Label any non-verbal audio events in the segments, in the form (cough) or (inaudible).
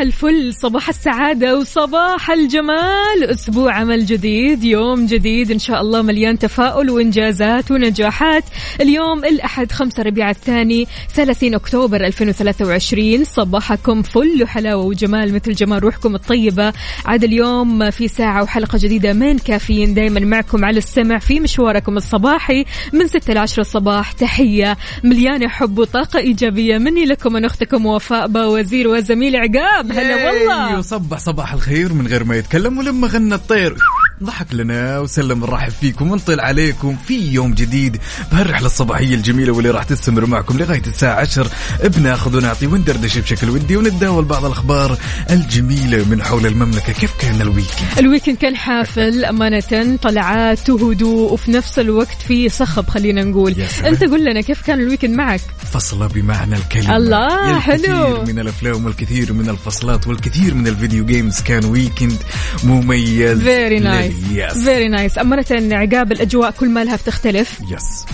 الفل صباح السعادة وصباح الجمال. أسبوع عمل جديد يوم جديد إن شاء الله مليان تفاؤل وإنجازات ونجاحات. اليوم الأحد 5 ربيع الثاني 30 أكتوبر 2023 صباحكم فل وحلاوة وجمال مثل جمال روحكم الطيبة. عاد اليوم في ساعة وحلقة جديدة من كافيين دايما معكم على السمع في مشواركم الصباحي من 6 ل 10 الصباح. تحية مليانة حب وطاقة إيجابية مني لكم من أختكم وفاء باوزير وزميلي عقاب. هلا والله. وصبح صباح الخير من غير ما يتكلم ولما غنى الطير. ضحك لنا وسلم نرحب فيكم ونطل عليكم في يوم جديد بهالرحلة الصباحية الجميلة واللي راح تستمر معكم لغاية الساعة 10 بناخذ ونعطي وندردش بشكل ودي ونتداول بعض الأخبار الجميلة من حول المملكة. كيف كان الويكند ال weekend كان حافل أمانة طلعات وهدوء وفي نفس الوقت في صخب خلينا نقول. أنت قل لنا كيف كان ال weekend معك؟ فصلة بمعنى الكلمة. الله، الكثير حلو. من الأفلام والكثير من الفصلات والكثير من ال video games كان weekend مميز. very nice yes very nice أمانة عقاب الأجواء كل ما لها بتختلف. yes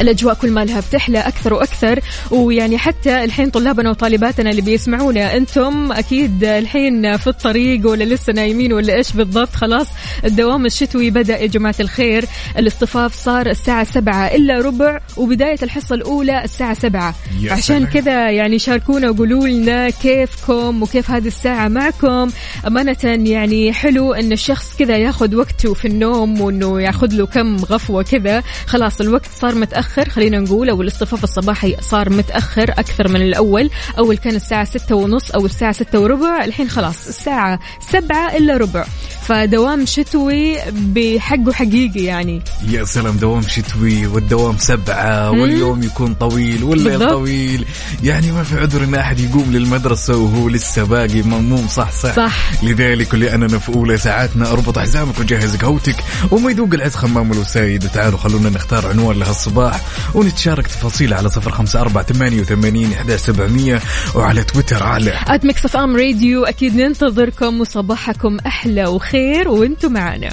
الأجواء كل ما لها بتحلى أكثر وأكثر. ويعني حتى الحين طلابنا وطالباتنا اللي بيسمعونا أنتم أكيد الحين في الطريق ولا لسه نايمين ولا إيش بالضبط خلاص الدوام الشتوي بدأ يا جماعة الخير. الاصطفاف صار الساعة سبعة إلا ربع وبداية الحصة الأولى الساعة سبعة. عشان. كذا يعني شاركونا وقولوا لنا كيفكم وكيف هذه الساعة معكم. أمانة يعني حلو إن الشخص كذا ياخذ وقته في النوم وإنه ياخذ له كم غفوة كذا. خلاص الوقت صار متأخر. خلينا نقول أو الاصطفاف الصباحي صار متأخر أكثر من الأول. أول كان الساعة ستة ونص أو الساعة ستة وربع. الحين خلاص الساعة سبعة إلا ربع. فدوام شتوي بحقه حقيقي يعني. يا سلام دوام شتوي والدوام سبعة واليوم يكون طويل والليل. طويل. يعني ما في عذر إن أحد يقوم للمدرسة وهو لسه باقي. مموم صح صح, صح. لذلك ولاننا في أولى ساعاتنا. أربط حزامك وجهز قهوتك وما يذوق العز خمام والوسايد تعالوا خلونا نختار عنوان لهالصباح. ونتشارك تفاصيل على صفر خمسة أربعة ثمانية وثمانين إحداش سبعمية وعلى تويتر على at Mix FM Radio أكيد ننتظركم وصباحكم أحلى وخير وأنتم معنا.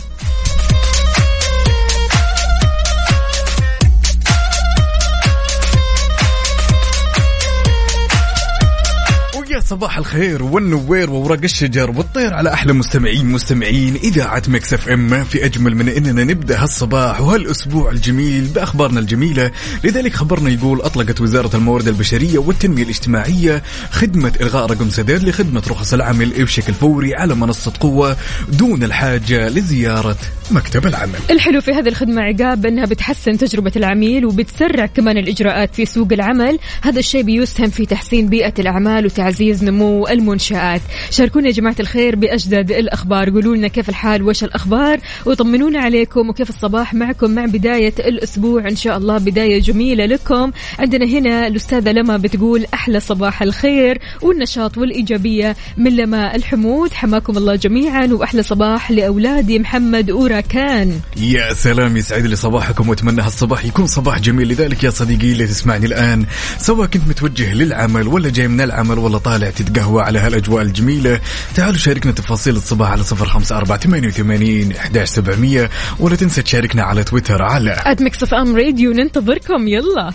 صباح الخير والنوير وورق الشجر والطير على أحلى مستمعين مستمعين إذاعة Mix FM. في أجمل من إننا نبدأ هالصباح وهالأسبوع الجميل بأخبارنا الجميلة. لذلك خبرنا يقول أطلقت وزارة الموارد البشرية والتنمية الاجتماعية خدمة إلغاء رقم سداد لخدمة رخص العمل بشكل فوري على منصة قوة دون الحاجة لزيارة مكتب العمل. الحلو في هذه الخدمة عقاب أنها بتحسن تجربة العميل وبتسرع كمان الإجراءات في سوق العمل. هذا الشيء بيسهم في تحسين بيئة الأعمال وتعزيز نمو المنشآت. شاركونا يا جماعة الخير بأجدد الأخبار. قولوا لنا كيف الحال؟ وش الأخبار؟ وطمنونا عليكم وكيف الصباح معكم مع بداية الأسبوع. إن شاء الله بداية جميلة لكم. عندنا هنا الأستاذة لما بتقول أحلى صباح الخير والنشاط والإيجابية من لما الحمود. حماكم الله جميعا وأحلى صباح لأولادي محمد وراكان. يا سلام يسعد لي صباحكم وأتمنى هالصباح يكون صباح جميل. لذلك يا صديقي اللي تسمعني الآن سواء كنت متوجه للعمل ولا جاي من العمل ولا طالع تتقهوى على هالاجواء الجميلة. تعالوا شاركنا تفاصيل الصباح على صفر خمسة أربعة ثمانية وثمانين إحداش سبعمية. ولا تنسى تشاركنا على تويتر على Mix FM Radio ننتظركم. يلا.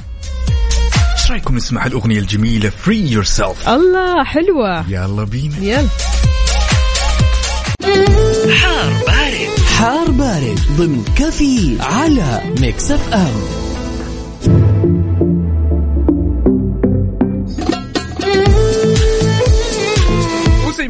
إيش رأيكم نسمع الأغنية الجميلة Free Yourself الله حلوة. يلا بينا. يلا. حار بارد. حار بارد ضمن كفي على Mix FM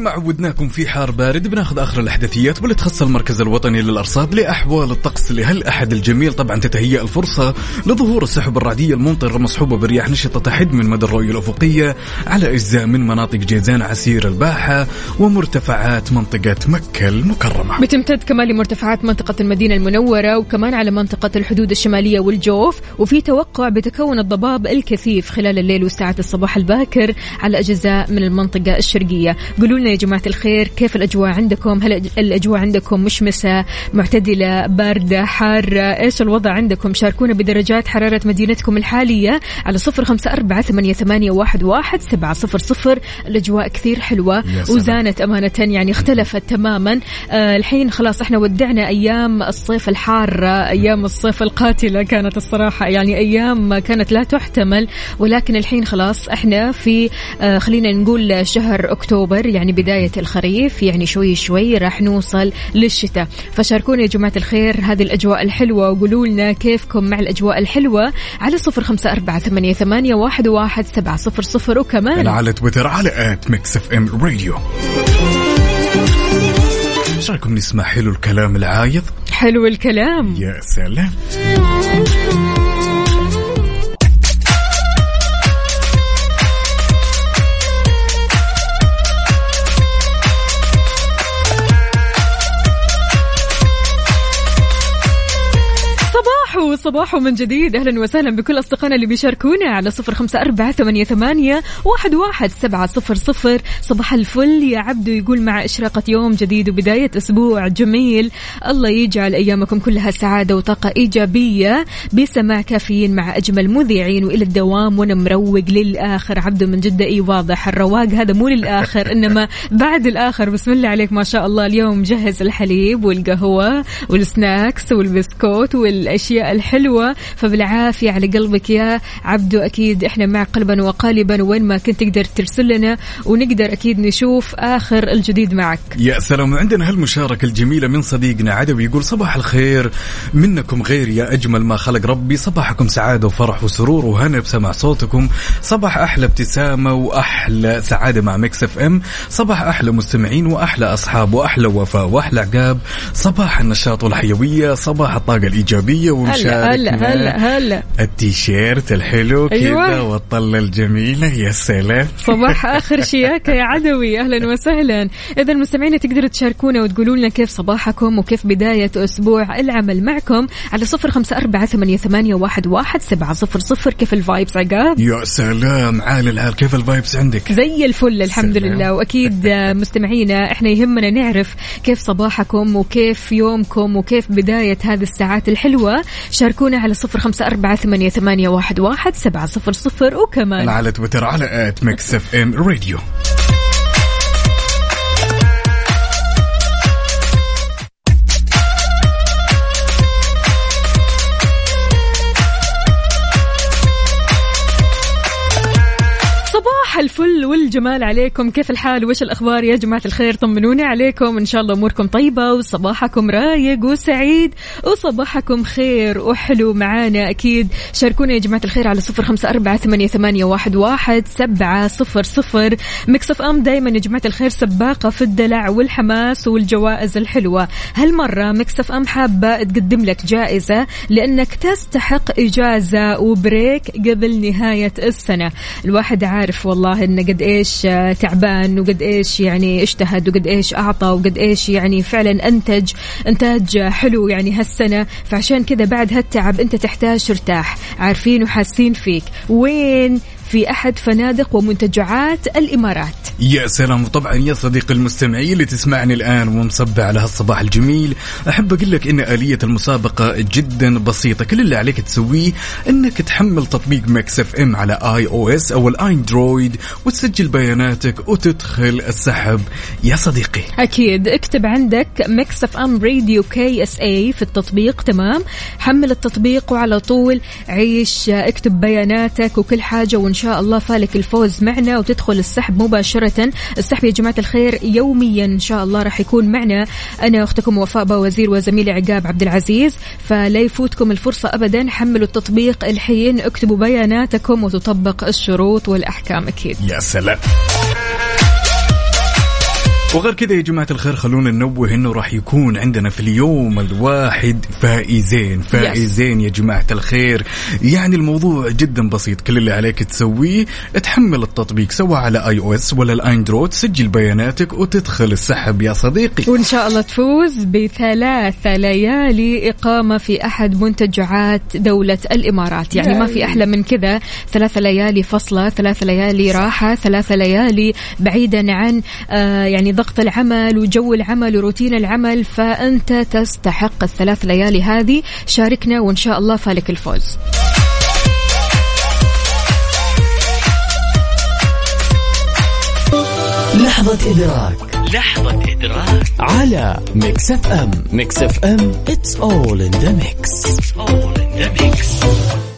ما عودناكم في حار بارد بناخذ آخر الأحداثيات واللي تخص المركز الوطني للأرصاد لأحوال الطقس لهالاحد الجميل. طبعا تتهيأ الفرصة لظهور السحب الرعديه الممطره مصحوبه برياح نشطة تحد من مدى الرؤية الأفقية على أجزاء من مناطق جيزان عسير الباحة ومرتفعات منطقة مكة المكرمة. بتمتد كمان لمرتفعات منطقة المدينة المنورة وكمان على منطقة الحدود الشمالية والجوف وفي توقع بتكون الضباب الكثيف خلال الليل وساعات الصباح الباكر على أجزاء من المنطقة الشرقية. قولوا لنا يا جماعة الخير كيف الأجواء عندكم؟ هل الأجواء عندكم مشمسة معتدلة باردة حارة؟ إيش الوضع عندكم؟ شاركونا بدرجات حرارة مدينتكم الحالية على صفر خمسة أربعة ثمانية, ثمانية واحد, واحد سبعة صفر صفر. الأجواء كثير حلوة. وزانت أمانة يعني اختلفت تماما. آه الحين خلاص إحنا ودعنا أيام الصيف الحارة أيام الصيف القاتلة كانت الصراحة. يعني أيام كانت لا تحتمل ولكن الحين خلاص إحنا في آه خلينا نقول شهر أكتوبر يعني بداية الخريف يعني شوي شوي راح نوصل للشتاء. فشاركونا يا جماعة الخير هذه الأجواء الحلوة وقولوا لنا كيفكم مع الأجواء الحلوة على صفر خمسة أربعة ثمانية, ثمانية واحد, واحد سبعة صفر صفر. وكمان على تويتر على at Mix FM Radio إيش رايكم نسمع حلو الكلام لعايض. حلو الكلام. يا سلام. صباحو صباحو من جديد. أهلا وسهلا بكل أصدقائنا اللي بيشاركونا على صفر خمسة أربعة ثمانية, ثمانية واحد, واحد سبعه صفر صفر. صباح الفل. يا عبدو يقول مع إشراقة يوم جديد وبداية أسبوع جميل. الله يجعل أيامكم كلها سعادة وطاقة إيجابية بسماع كافيين مع أجمل مذيعين وإلى الدوام وأنا مروق للآخر. عبدو من جدة إي واضح. الرواق هذا مو للآخر إنما بعد الآخر. بسم الله عليك ما شاء الله. اليوم مجهز الحليب والقهوة والسناكس والبسكوت والأشياء الحلوه فبالعافية على قلبك يا عبدو. أكيد إحنا مع قلبا وقالبا وين ما كنت تقدر ترسل لنا ونقدر أكيد نشوف آخر الجديد معك. يا سلام. عندنا هالمشاركة الجميلة من صديقنا عدوي يقول صباح الخير. منكم غير يا أجمل ما خلق ربي. صباحكم سعادة وفرح وسرور وهنا بسمع صوتكم. صباح أحلى ابتسامة وأحلى سعادة مع Mix FM. صباح أحلى مستمعين وأحلى أصحاب وأحلى وفاء وأحلى عقاب. صباح النشاط والحيوية. صباح الطاقة الإيجابية. هلا. هلا هلا هلا. التيشيرت الحلو أيوة. كذا والطلة الجميلة يا سلام. صباح (laughs) آخر شياكة يا عدوي. أهلا وسهلا. اذا المستمعين تقدروا تشاركونا وتقولوا لنا كيف صباحكم وكيف بداية أسبوع العمل معكم على صفر خمسة أربعة ثمانية, ثمانية واحد, واحد سبعة صفر صفر. كيف ال vibes عقاب يا سلام. عال العال كيف ال vibes عندك؟ زي الفل الحمد سلام. لله. وأكيد (laughs) مستمعينا إحنا يهمنا نعرف كيف صباحكم وكيف يومكم وكيف بداية هذه الساعات الحلوة. شاركونا على صفر خمسة أربعة ثمانيه, ثمانية واحد, واحد سبعة صفر صفر وكمان. على تويتر على at Mix FM Radio الفل والجمال عليكم. كيف الحال؟ وش الأخبار يا جماعة الخير؟ طمنوني عليكم. إن شاء الله أموركم طيبة وصباحكم رايق وسعيد وصباحكم خير وحلو معانا أكيد. شاركونا يا جماعة الخير على صفر خمسة أربعة ثمانية, ثمانية واحد, واحد سبعة صفر صفر. Mix FM دايما يا جماعة الخير سباقة في الدلع والحماس والجوائز الحلوة. هالمرة Mix FM حابة تقدم لك جائزة لأنك تستحق إجازة و break قبل نهاية السنة. الواحد عارف والله انه قد إيش آه، تعبان وقد إيش يعني اجتهد وقد إيش أعطى وقد إيش يعني فعلا أنتج إنتاج حلو يعني هالسنة. فعشان كذا بعد هالتعب أنت تحتاج ترتاح عارفين وحاسين فيك. وين في أحد فنادق ومنتجعات الإمارات. يا سلام. وطبعا يا صديقي المستمعين اللي تسمعني الآن ومصبح على هالصباح الجميل أحب أقول لك إن آلية المسابقة جدا بسيطة. كل اللي عليك تسويه إنك تحمل تطبيق Mix FM على iOS أو ال Android وتسجل بياناتك وتدخل السحب. يا صديقي. أكيد. اكتب عندك Mix FM Radio KSA في التطبيق. تمام. حمل التطبيق وعلى طول عيش اكتب بياناتك وكل حاجة وان شاء الله فالك الفوز معنا وتدخل السحب مباشرة. السحب يا جماعة الخير يوميا إن شاء الله راح يكون معنا. أنا أختكم وفاء باوزير وزميلي عقاب عبد العزيز. فلا يفوتكم الفرصة ابدا. حملوا التطبيق الحين اكتبوا بياناتكم وتطبق الشروط والأحكام أكيد. يا سلام. وغير كذا يا جماعة الخير خلونا ننوه إنه راح يكون عندنا في اليوم الواحد فائزين فائزين يا جماعة الخير. يعني الموضوع جدا بسيط كل اللي عليك تسويه تحمل التطبيق سواء على اي أو اس ولا الأندرويد تسجل بياناتك وتدخل السحب يا صديقي. وإن شاء الله تفوز بثلاث ليالي إقامة في أحد منتجعات دولة الإمارات. يعني ما في أحلى من كذا. ثلاث ليالي فصلة ثلاث ليالي راحة ثلاث ليالي بعيدا عن آه يعني ضغط العمل وجو العمل وروتين العمل فأنت تستحق الثلاث ليالي هذه. شاركنا وإن شاء الله فالك الفوز. لحظة إدراك. لحظة إدراك. على Mix FM. Mix FM it's all in the mix. It's all in the mix.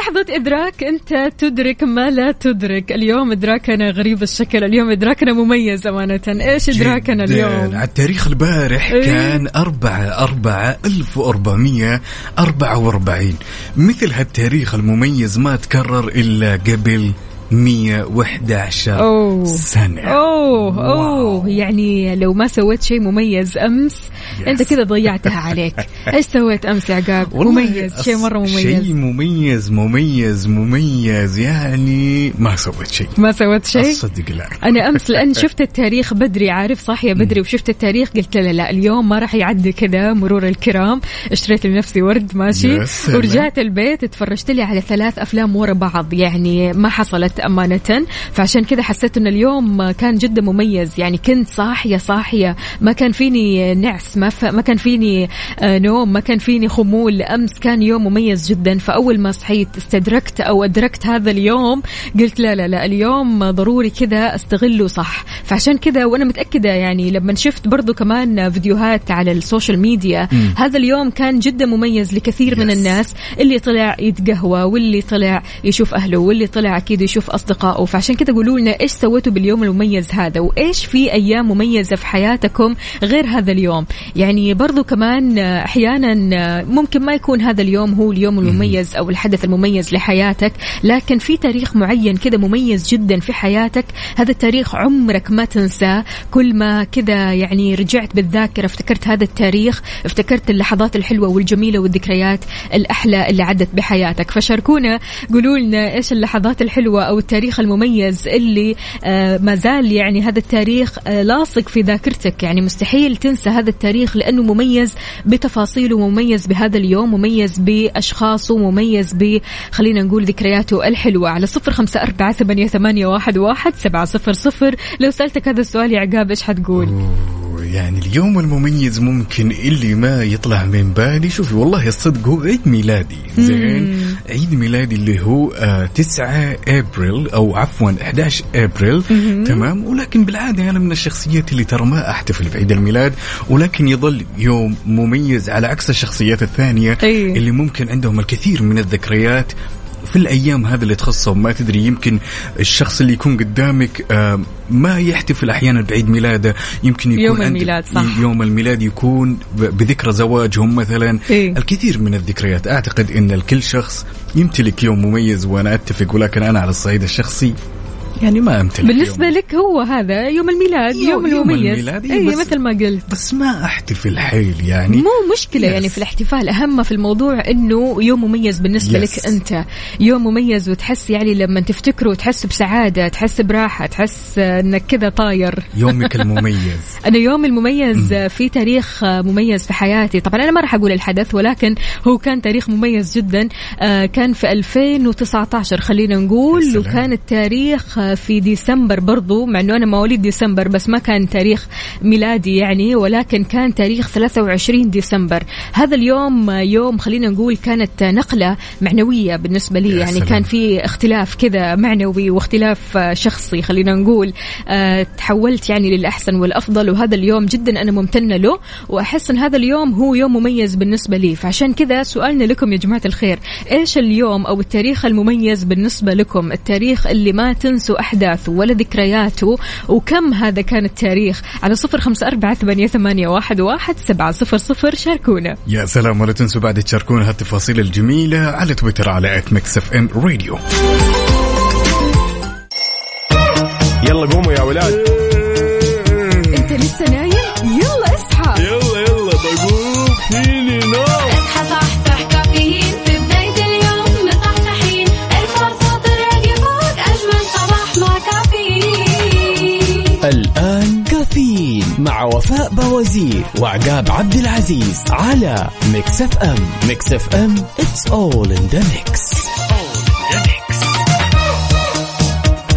لحظة إدراك أنت تدرك ما لا تدرك. اليوم إدراكنا غريب الشكل. اليوم إدراكنا مميز أمانة. إيش إدراكنا. اليوم؟ على التاريخ البارح إيه. كان أربعة أربعة ألف وأربعمية أربعة وأربعين. مثل هالتاريخ المميز ما تكرر إلا قبل 111 أوه. سنة. أوه wow. أوه. يعني لو ما سويت شيء مميز أمس yes. أنت كذا ضيعتها عليك. (laughs) إيش سويت أمس يا عقاب؟ مميز شيء مرة شيء مميز. مميز مميز مميز. يعني ما سويت شيء. ما سويت شيء؟ صدق لا أنا أمس لأن (laughs) شفت التاريخ بدري عارف صاحيه بدري وشفت التاريخ قلت لا لا اليوم ما راح يعدي كذا مرور الكرام. اشتريت لنفسي ورد ماشي. ورجعت البيت اتفرجت لي على ثلاث أفلام ورا بعض. يعني ما حصلت أمانة. فعشان كذا حسيت إن اليوم كان جدا مميز. يعني كنت صاحية صاحية. ما كان فيني نعس ما, ف... ما كان فيني آه، نوم ما كان فيني خمول. أمس كان يوم مميز جدا. فأول ما صحيت استدركت أو أدركت هذا اليوم قلت لا لا لا اليوم ضروري كذا أستغله صح. فعشان كذا وأنا متأكدة يعني لما شفت برضو كمان فيديوهات على ال social media هذا اليوم كان جدا مميز لكثير من Yes. الناس. اللي طلع يتقهوى واللي طلع يشوف أهله واللي طلع أكيد يشوف اصدقائه فعشان كذا قولوا لنا إيش سويتوا باليوم المميز هذا وإيش في أيام مميزة في حياتكم غير هذا اليوم؟ يعني برضو كمان أحيانا آه، ممكن ما يكون هذا اليوم هو اليوم المميز أو الحدث المميز لحياتك لكن في تاريخ معين كذا مميز جدا في حياتك هذا التاريخ عمرك ما تنساه. كل ما كذا يعني رجعت بالذاكرة افتكرت هذا التاريخ افتكرت اللحظات الحلوة والجميلة والذكريات الأحلى اللي عدت بحياتك. فشاركونا قولوا لنا إيش اللحظات الحلوة أو التاريخ المميز اللي آه ما زال يعني هذا التاريخ آه لاصق في ذاكرتك. يعني مستحيل تنسى هذا التاريخ لأنه مميز بتفاصيله مميز بهذا اليوم مميز بأشخاصه مميز ب خلينا نقول ذكرياته الحلوة. على صفر أربعة ثمانية, ثمانية واحد, واحد سبعة صفر صفر. لو سألتك هذا السؤال يا عقاب إيش حتقول؟ يعني اليوم المميز ممكن اللي ما يطلع من بالي شوفي والله الصدق هو عيد ميلادي. زين؟ عيد ميلادي اللي هو آه 9 أبريل أو عفوا 11 أبريل. تمام؟ ولكن بالعادة أنا من الشخصيات اللي ترى ما أحتفل بعيد الميلاد ولكن يظل يوم مميز على عكس الشخصيات الثانية أي. اللي ممكن عندهم الكثير من الذكريات. في الأيام هذه اللي تخصهم ما تدري يمكن الشخص اللي يكون قدامك آه، ما يحتفل أحيانا بعيد ميلاده يمكن يكون يوم الميلاد، صح. يوم الميلاد يكون بذكرى زواجهم مثلا إيه. الكثير من الذكريات أعتقد إن الكل شخص يمتلك يوم مميز وأنا أتفق ولكن أنا على الصعيد الشخصي يعني ما أمتلك بالنسبة يوم. لك هو هذا يوم الميلاد يوم- يوم, يوم المميز. الميلاد، اي مثل ما قلت. بس ما أحتفل حيل يعني. مو مشكلة Yes. يعني في الاحتفال. أهم في الموضوع إنه يوم مميز بالنسبة Yes. لك أنت. يوم مميز وتحس يعني لما تفتكره تحس بسعادة تحس براحة تحس إنك كذا طاير. يومك المميز. (laughs) أنا يوم المميز في تاريخ مميز في حياتي. طبعا أنا ما راح أقول الحدث ولكن هو كان تاريخ مميز جدا. آه، كان في 2019 خلينا نقول. وكان التاريخ في ديسمبر برضو مع أنه أنا مواليد ديسمبر بس ما كان تاريخ ميلادي يعني ولكن كان تاريخ 23 ديسمبر. هذا اليوم يوم خلينا نقول كانت نقلة معنوية بالنسبة لي. يعني سلام. كان في اختلاف كذا معنوي واختلاف شخصي خلينا نقول. آه، تحولت يعني للأحسن والأفضل وهذا اليوم جدا أنا ممتنة له وأحس أن هذا اليوم هو يوم مميز بالنسبة لي. فعشان كذا سؤالنا لكم يا جماعة الخير إيش اليوم أو التاريخ المميز بالنسبة لكم؟ التاريخ اللي ما تنسوا أحداثه ولا ذكرياته وكم هذا كان التاريخ على صفر خمسة أربعة ثمانية, ثمانية واحد, واحد سبعة صفر صفر. شاركونا. يا سلام ولا تنسوا بعد تشاركونا هالتفاصيل الجميلة على تويتر على at Mix FM Radio يلا قوموا يا ولاد. انت لسه نايم؟ يلا اصحى. يلا يلا بقوم. فيني؟ مع وفاء باوزير وعقاب عبد العزيز على Mix FM Mix FM it's all in the mix.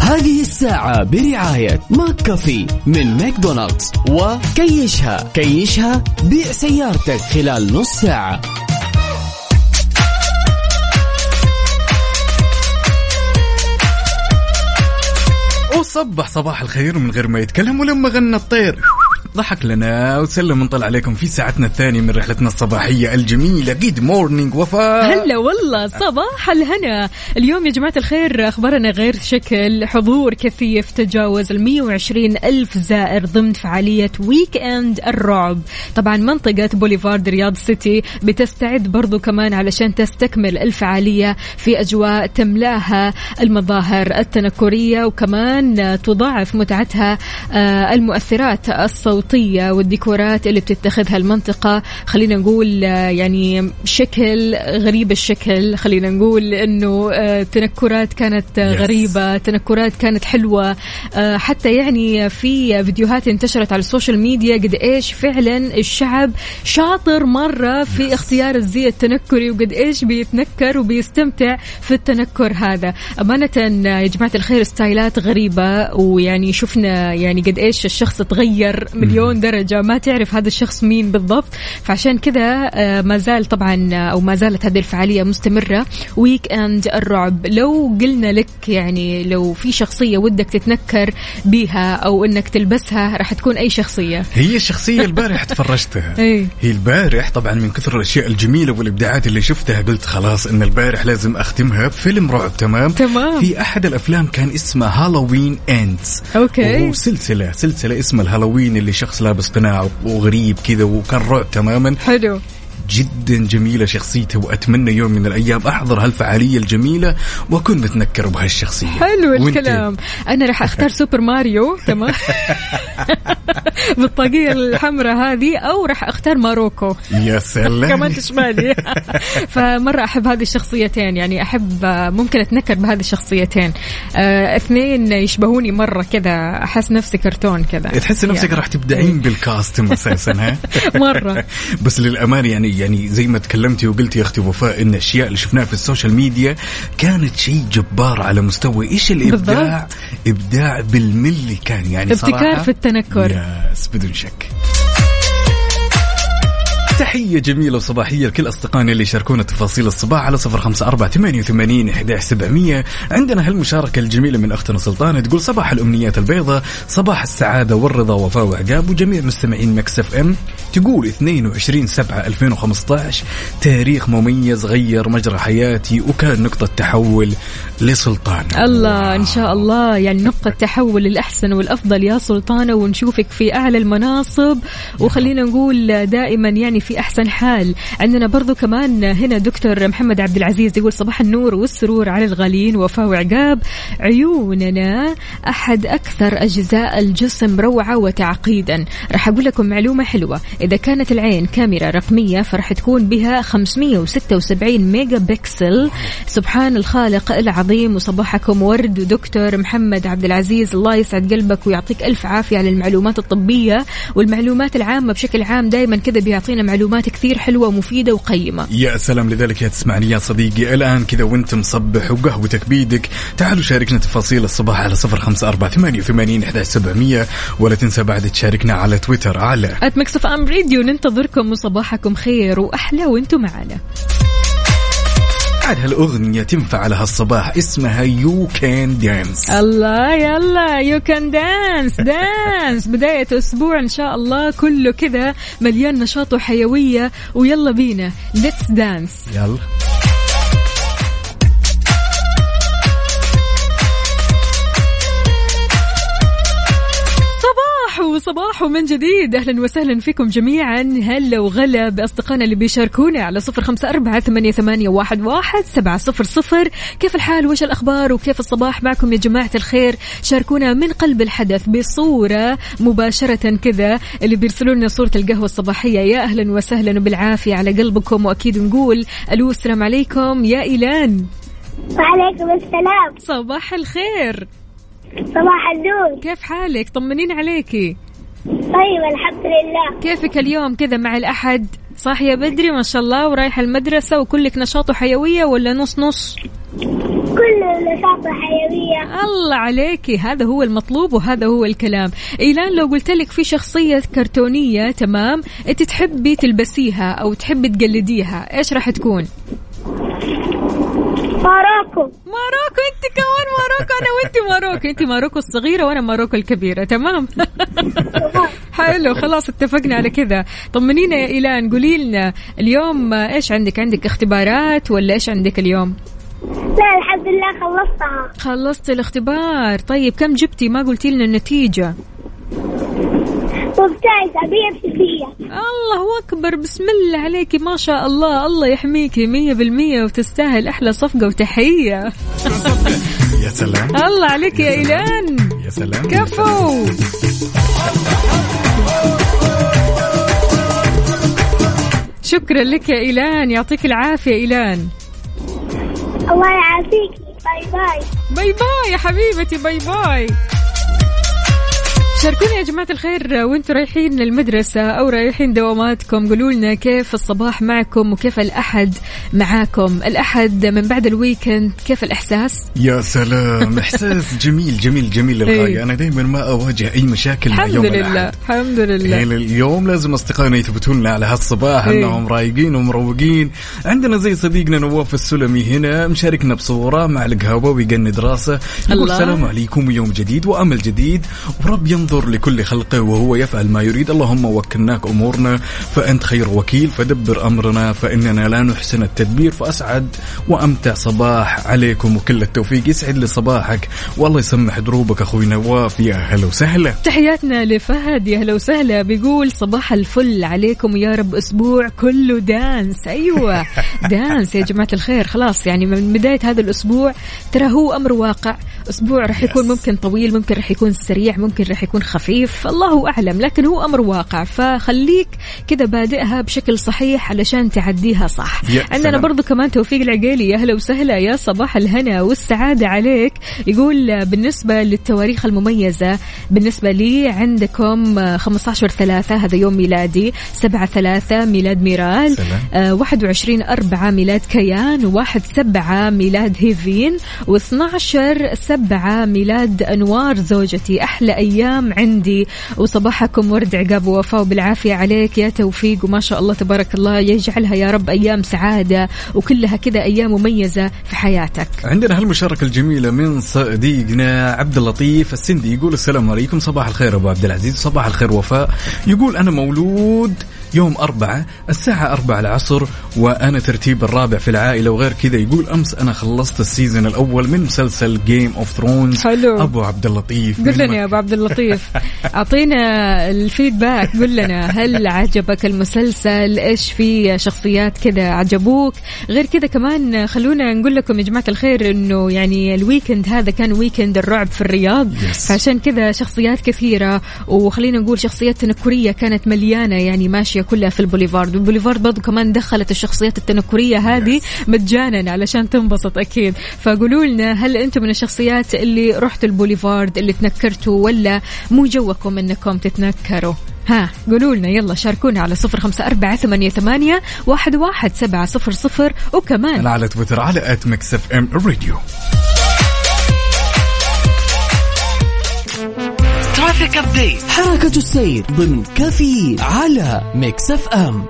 هذه الساعة برعاية McCafé من ماكدونالدز وكيشها. كيشها بيع سيارتك خلال نص ساعة. وصبح صباح الخير من غير ما يتكلم ولما غنى الطير. ضحك لنا وسلم ونطل عليكم في ساعتنا الثانية من رحلتنا الصباحية الجميلة. good morning وفاء. هلا والله صباح الهنا. اليوم يا جماعة الخير أخبارنا غير شكل حضور كثيف تجاوز ال 120 ألف زائر ضمن فعالية ويك أند الرعب. طبعا منطقة بوليفارد رياض سيتي بتستعد برضو كمان علشان تستكمل الفعالية في أجواء تملاها المظاهر التنكرية وكمان تضاعف متعتها آه، المؤثرات الصوتية. والديكورات اللي بتتخذها المنطقة. خلينا نقول آه، يعني شكل غريب الشكل. خلينا نقول إنه آه، تنكرات كانت آه،. غريبة تنكرات كانت حلوة. حتى يعني في فيديوهات انتشرت على ال social media قد إيش فعلا الشعب شاطر مرة في اختيار الزي التنكري وقد إيش بيتنكر وبيستمتع في التنكر هذا. أمانة يا جماعة الخير ستايلات غريبة ويعني شفنا يعني قد إيش الشخص تغير مليون درجة. ما تعرف هذا الشخص مين بالضبط. فعشان كذا آه، ما زال طبعا آه، أو ما زالت هذه الفعالية مستمرة. weekend الرعب. لو قلنا لك يعني لو في شخصية ودك تتنكر بيها أو إنك تلبسها راح تكون أي شخصية؟ هي الشخصية البارح (laughs) تفرجتها. (laughs) إيه. هي البارح طبعا من كثر الأشياء الجميلة والإبداعات اللي شفتها قلت خلاص إن البارح لازم أختمها بفيلم رعب. تمام؟ تمام. في أحد الأفلام كان اسمه Halloween Ends okay. وهو سلسلة سلسلة اسمها الهالوين اللي شخص لابس قناع وغريب كذا وكان رعب تماما. حلو. جدا جميلة شخصيته وأتمنى يوم من الأيام أحضر هالفعالية الجميلة وأكون متنكر بهالشخصية. حلو؟ الكلام. أنا راح أختار (laughs) Super Mario تمام؟ (laughs) بالطاقية الحمراء هذه أو راح أختار ماروكو. يا سلام. كمان تشمالي. (laughs) فمرة أحب هذه الشخصيتين يعني أحب ممكن أتنكر بهذه الشخصيتين. آه اثنين يشبهوني مرة كذا أحس نفسي كرتون كذا. تحس نفسك يعني. راح تبدعين بال costume أساسا ها؟ مرة. بس للأمانة يعني يعني زي ما تكلمتي وقلتي يا أختي وفاء إن الأشياء اللي شفناها في ال social media كانت شيء جبار على مستوى إيش الإبداع؟ إبداع بالملي كان يعني ابتكار في التنكر. yes بدون شك تحية جميلة وصباحية لكل أصدقائنا اللي يشاركونا تفاصيل الصباح على صفر خمسة أربعة ثمانية وثمانين سبعمية. عندنا هالمشاركة الجميلة من أختنا سلطانة تقول صباح الأمنيات البيضاء صباح السعادة والرضا وفاء وعقاب وجميع مستمعين Mix FM. تقول 22 7 2015 تاريخ مميز غير مجرى حياتي وكان نقطة تحول لسلطان الله إن شاء الله يعني نقطة تحول للأحسن والأفضل يا سلطانة ونشوفك في أعلى المناصب. وخلينا نقول دائما يعني في أحسن حال. عندنا برضو كمان هنا دكتور محمد عبد العزيز يقول صباح النور والسرور على الغاليين وفاء وعقاب. عيوننا أحد أكثر أجزاء الجسم روعة وتعقيدا. راح أقول لكم معلومة حلوة. إذا كانت العين كاميرا رقمية فراح تكون بها 576 ميجا بكسل سبحان الخالق العظيم. وصباحكم ورد. ودكتور محمد عبد العزيز الله يسعد قلبك ويعطيك ألف عافية على المعلومات الطبية والمعلومات العامة. بشكل عام دائما كذا بيعطينا معلومات كثير حلوة ومفيدة وقيمة. يا سلام لذلك يا تسمعني يا صديقي. الآن كذا وانت مصبح وقهوتك بيدك تعالوا شاركنا تفاصيل الصباح على صفر خمسة أربعة ثمانية وثمانين إحدى سبعمية ولا تنسى بعد تشاركنا على تويتر على at Mix FM Radio ننتظركم وصباحكم خير وأحلى وأنتم معنا. عاد هالأغنية تنفع على هالصباح اسمها You Can Dance الله يلا you can dance dance بداية أسبوع إن شاء الله كله كذا مليان نشاط وحيوية ويلا بينا let's dance يلا. وصباح من جديد. أهلا وسهلا فيكم جميعا. هلا وغلا بأصدقائنا اللي بيشاركونا على صفر خمسة أربعة ثمانية, ثمانية واحد, واحد سبعة صفر صفر. كيف الحال؟ وش الأخبار؟ وكيف الصباح معكم يا جماعة الخير؟ شاركونا من قلب الحدث بصورة مباشرة كذا. اللي بيرسلوا لنا صورة القهوة الصباحية. يا أهلا وسهلا وبالعافية على قلبكم. وأكيد نقول ألو السلام عليكم. يا إيلان. وعليكم السلام. صباح الخير. صباح النور. كيف حالك؟ طمنين عليكي. طيب الحمد لله. كيفك اليوم كذا مع الأحد؟ صاحية بدري ما شاء الله ورايحة المدرسة وكلك نشاط وحيوية ولا نص نص؟ كل نشاط حيوية الله عليكي هذا هو المطلوب وهذا هو الكلام. إيلان لو قلت لك في شخصية كرتونية تمام أنت تحبي تلبسيها أو تحبي تقلديها إيش راح تكون؟ ماروكو. ماروكو انت كمان ماروكو. أنا وأنت ماروكو. انت ماروكو الصغيرة وأنا ماروكو الكبيرة. تمام؟ (laughs) حلو. خلاص اتفقنا على كذا. طمنينا يا إيلان. قولي لنا اليوم إيش عندك؟ عندك اختبارات ولا إيش عندك اليوم؟ لا الحمد لله خلصتها. خلصت الاختبار. طيب كم جبتي؟ ما قلتي لنا النتيجة. ممتازة مية في المية الله أكبر بسم الله عليكي ما شاء الله الله يحميكي مية بالمية وتستاهل أحلى صفقة وتحية. (laughs) يا سلام. الله عليك يا إيلان. يا سلام. كفو. شكرا لك يا إيلان. يعطيك العافية إيلان. الله يعافيك. bye bye. bye bye يا حبيبتي bye bye. شاركونا يا جماعة الخير وأنتم رايحين المدرسة أو رايحين دواماتكم قولوا لنا كيف الصباح معكم وكيف الأحد معاكم الأحد من بعد الويكند كيف الإحساس يا سلام إحساس (laughs) جميل جميل جميل للغاية إيه. أنا دائما ما أواجه أي مشاكل مع الحمد يوم لله الأحد. الحمد لله يعني اليوم لازم أصدقائنا يثبتون لنا على هالصباح إيه. إنهم رايقين ومروقين عندنا زي صديقنا نواف السلمي هنا مشاركنا بصورة مع القهوة ويقند راسه يقول. السلام عليكم يوم جديد وأمل جديد ورب ينظر لكل خلقه وهو يفعل ما يريد. اللهم وكلناك أمورنا فأنت خير وكيل فدبر أمرنا فإننا لا نحسن التدبير. فأسعد وأمتع صباح عليكم وكل التوفيق يسعد لي صباحك. والله يسمح دروبك أخوي نواف يا هلا وسهلا. تحياتنا لفهد يا هلا وسهلا. بيقول صباح الفل عليكم يا رب. أسبوع كله دانس. أيوه (laughs) دانس يا جماعة الخير. خلاص يعني من بداية هذا الأسبوع ترى هو أمر واقع. أسبوع راح يكون ممكن طويل ممكن راح يكون سريع ممكن راح يكون خفيف الله أعلم لكن هو أمر واقع. فخليك كذا بادئها بشكل صحيح علشان تعديها صح. عندنا. برضو كمان توفيق العقيلي. يا هلا وسهلا يا صباح الهنا والسعادة عليك. يقول بالنسبة للتواريخ المميزة بالنسبة لي عندكم 15 ثلاثة هذا يوم ميلادي 7 ثلاثة ميلاد ميرال. آه، 21 أربعة ميلاد كيان. واحد سبعة ميلاد هيفين. و12 سبعة ميلاد أنوار زوجتي. أحلى أيام عندي وصباحكم ورد عقاب ووفاء بالعافية عليك. يا توفيق وما شاء الله تبارك الله يجعلها يا رب أيام سعادة وكلها كذا أيام مميزة في حياتك. عندنا هالمشاركة الجميلة من صديقنا عبد اللطيف السندي يقول السلام عليكم. صباح الخير أبو عبد العزيز صباح الخير وفاء. يقول أنا مولود يوم أربعة الساعة أربعة العصر وأنا ترتيب الرابع في العائلة وغير كذا يقول أمس أنا خلصت ال season الأول من مسلسل Game of Thrones حلو. أبو عبد اللطيف. قل لنا يا أبو عبد اللطيف (laughs) أعطينا ال feedback قل لنا هل عجبك المسلسل إيش في شخصيات كذا عجبوك؟ غير كذا كمان خلونا نقول لكم يا جماعة الخير إنه يعني ال weekend هذا كان weekend الرعب في الرياض. Yes. فعشان كذا شخصيات كثيرة وخلينا نقول شخصيات تنكرية كانت مليانة يعني ماشيه كلها في البوليفارد والبوليفارد برضو كمان دخلت الشخصيات التنكرية هذه مجانا علشان تنبسط أكيد. فقولوا لنا هل أنتم من الشخصيات اللي رحتوا البوليفارد اللي تنكرتوا ولا مو جوكم إنكم تتنكروا؟ ها قولوا لنا يلا شاركونا على صفر خمسة أربعة ثمانية, ثمانية واحد, واحد سبعة صفر صفر وكمان على تويتر على at Mix FM Radio traffic update حركة السير ضمن كفي على Mix FM.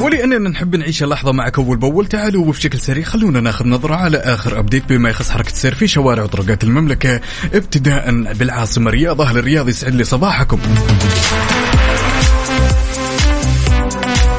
ولأننا نحب نعيش اللحظة معك أول بأول تعالوا وبشكل سريع خلونا ناخذ نظرة على آخر ابديت بما يخص حركة السير في شوارع وطرقات المملكة ابتداء بالعاصمة الرياض أهل الرياض يسعد لي صباحكم.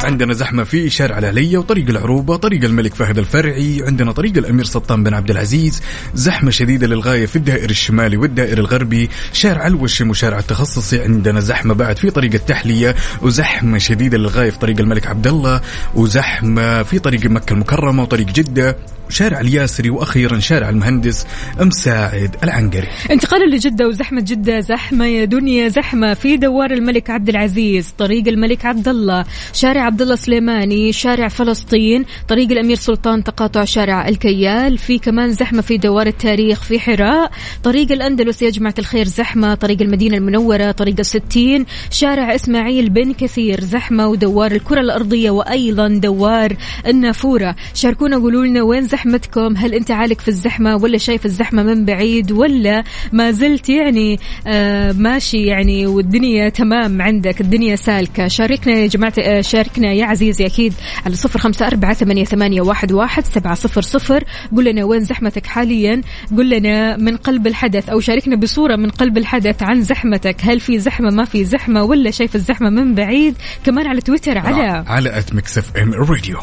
عندنا زحمة في شارع الأهلية وطريق العروبة طريق الملك فهد الفرعي عندنا طريق الأمير سلطان بن عبد العزيز. زحمة شديدة للغاية في الدائر الشمالي والدائر الغربي. شارع الوشم وشارع التخصصي عندنا زحمة بعد في طريق التحلية. وزحمة شديدة للغاية في طريق الملك عبد الله. وزحمة في طريق مكة المكرمة وطريق جدة. شارع الياسري وأخيرا شارع المهندس مساعد العنقري. انتقالا لجدة وزحمة جدة زحمة يا دنيا زحمة. في دوار الملك عبد العزيز طريق الملك عبد الله. شارع عبد الله سليماني شارع فلسطين طريق الأمير سلطان تقاطع شارع الكيال. في كمان زحمة في دوار التاريخ في حراء. طريق الأندلس يا جماعة الخير زحمة. طريق المدينة المنورة طريق الستين. شارع إسماعيل بن كثير زحمة. ودوار الكرة الأرضية وأيضا دوار النافورة. شاركونا قولوا لنا وين زحمتكم؟ هل أنت عالق في الزحمة ولا شايف الزحمة من بعيد ولا ما زلت يعني آه ماشي يعني والدنيا تمام عندك الدنيا سالكة؟ شاركنا يا جماعة آه شاركنا يا عزيزي أكيد على صفر خمسة أربعة ثمانية, ثمانية واحد, واحد سبعة صفر صفر. قل لنا وين زحمتك حاليا؟ قل لنا من قلب الحدث أو شاركنا بصورة من قلب الحدث عن زحمتك. هل في زحمة ما في زحمة ولا شايف الزحمة من بعيد؟ كمان على تويتر على على at Mix FM Radio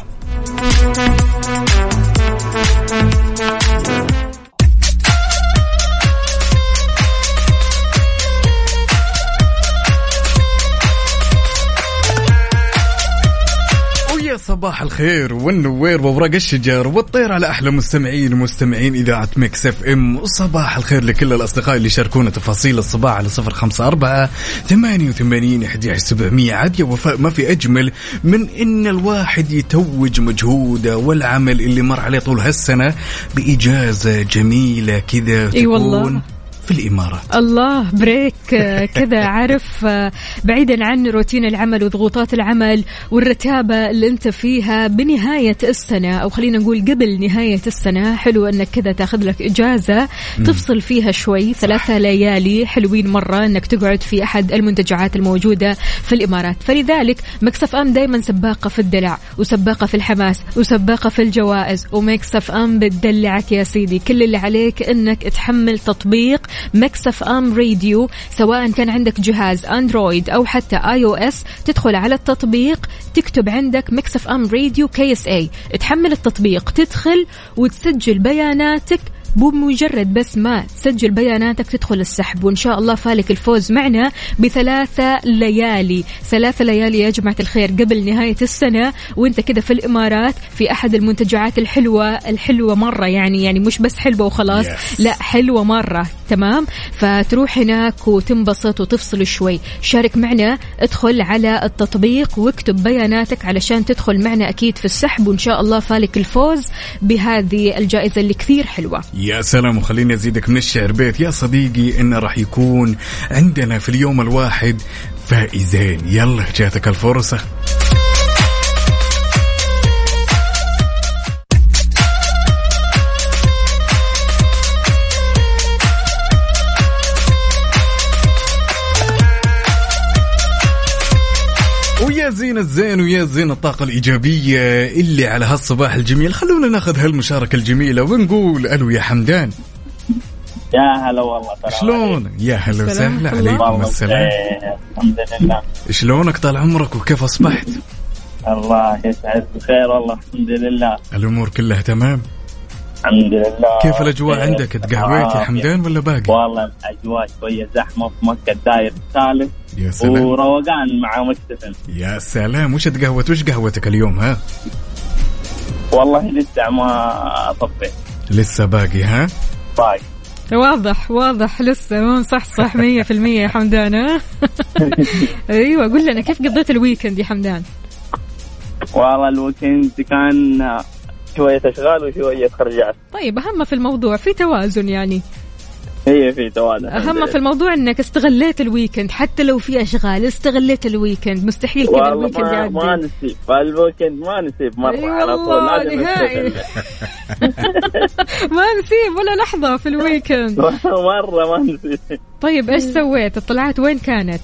صباح الخير والنوير وورق الشجر والطير على أحلى مستمعين ومستمعين إذاعة Mix FM وصباح الخير لكل الأصدقاء اللي شاركونا تفاصيل الصباح على صفر خمسة أربعة ثمانية وثمانين إحدى سبعمئه عاد يا وفاء ما في أجمل من إن الواحد يتوج مجهوده والعمل اللي مر عليه طول هالسنة بإجازة جميلة كذا إي والله. في الإمارات. الله بريك آه، كذا عارف آه، بعيدا عن روتين العمل وضغوطات العمل والرتابة اللي أنت فيها بنهاية السنة أو خلينا نقول قبل نهاية السنة حلو أنك كذا تأخذ لك إجازة تفصل فيها شوي ثلاثة ليالي حلوين مرة أنك تقعد في أحد المنتجعات الموجودة في الإمارات. فلذلك Mix FM دايما سباقة في الدلع وسباقة في الحماس وسباقة في الجوائز و Mix FM بتدلعك يا سيدي. كل اللي عليك أنك تحمل تطبيق Mix FM Radio سواء كان عندك جهاز Android أو حتى iOS تدخل على التطبيق تكتب عندك Mix FM Radio KSA تحمل التطبيق تدخل وتسجل بياناتك بمجرد بس ما تسجل بياناتك تدخل السحب وإن شاء الله فالك الفوز معنا بثلاثة ليالي. ثلاثة ليالي يا جماعة الخير قبل نهاية السنة وأنت كذا في الإمارات في أحد المنتجعات الحلوة الحلوة مرة يعني يعني مش بس حلوة وخلاص Yes. لا حلوة مرة تمام؟ فتروح هناك وتنبسط وتفصل شوي. شارك معنا ادخل على التطبيق واكتب بياناتك علشان تدخل معنا أكيد في السحب وإن شاء الله فالك الفوز بهذه الجائزة اللي كثير حلوة. يا سلام وخليني أزيدك من الشعر. بيت يا صديقي انه راح يكون عندنا في اليوم الواحد فائزين. يلا جاتك الفرصة. زين الزين ويا زين الطاقة الإيجابية اللي على هالصباح الجميل. خلونا ناخذ هالمشاركة الجميلة ونقول ألو يا حمدان. يا هلا والله ترى. شلون يا هلا وسهلا. عليكم والله السلام. بخير. الحمد لله. شلونك طال عمرك وكيف أصبحت؟ الله يسعد بخير والله الحمد لله. الأمور كلها تمام؟ الحمد لله. كيف الأجواء خير. عندك؟ تقهويت يا آه، حمدان ولا باقي؟ والله الأجواء شوية زحمة في مكة الداير الثالث يا سلام. وروقان مع مكتفل يا سلام. وش تقهوت؟ وش قهوتك اليوم ها؟ والله لسه ما طفيت. لسه باقي ها؟ باقي واضح واضح. لسه مو صح صح 100% يا حمدان ها؟ (laughs) أيوه قول لنا كيف قضيت ال weekend يا حمدان؟ والله ال weekend كان شوية أشغال وشوية خرجات طيب أهم في الموضوع في توازن يعني. هي في توازن لله. في الموضوع إنك استغليت ال weekend حتى لو في أشغال استغليت ال weekend مستحيل كذا والله ال weekend ما, ما نسيب. فال weekend ما نسيب مرة أي على طول لازم نهائي. (laughs) (laughs) ما نسيب ولا لحظة في ال weekend (laughs) مرة ما نسيب. طيب إيش سويت؟ الطلعات وين كانت؟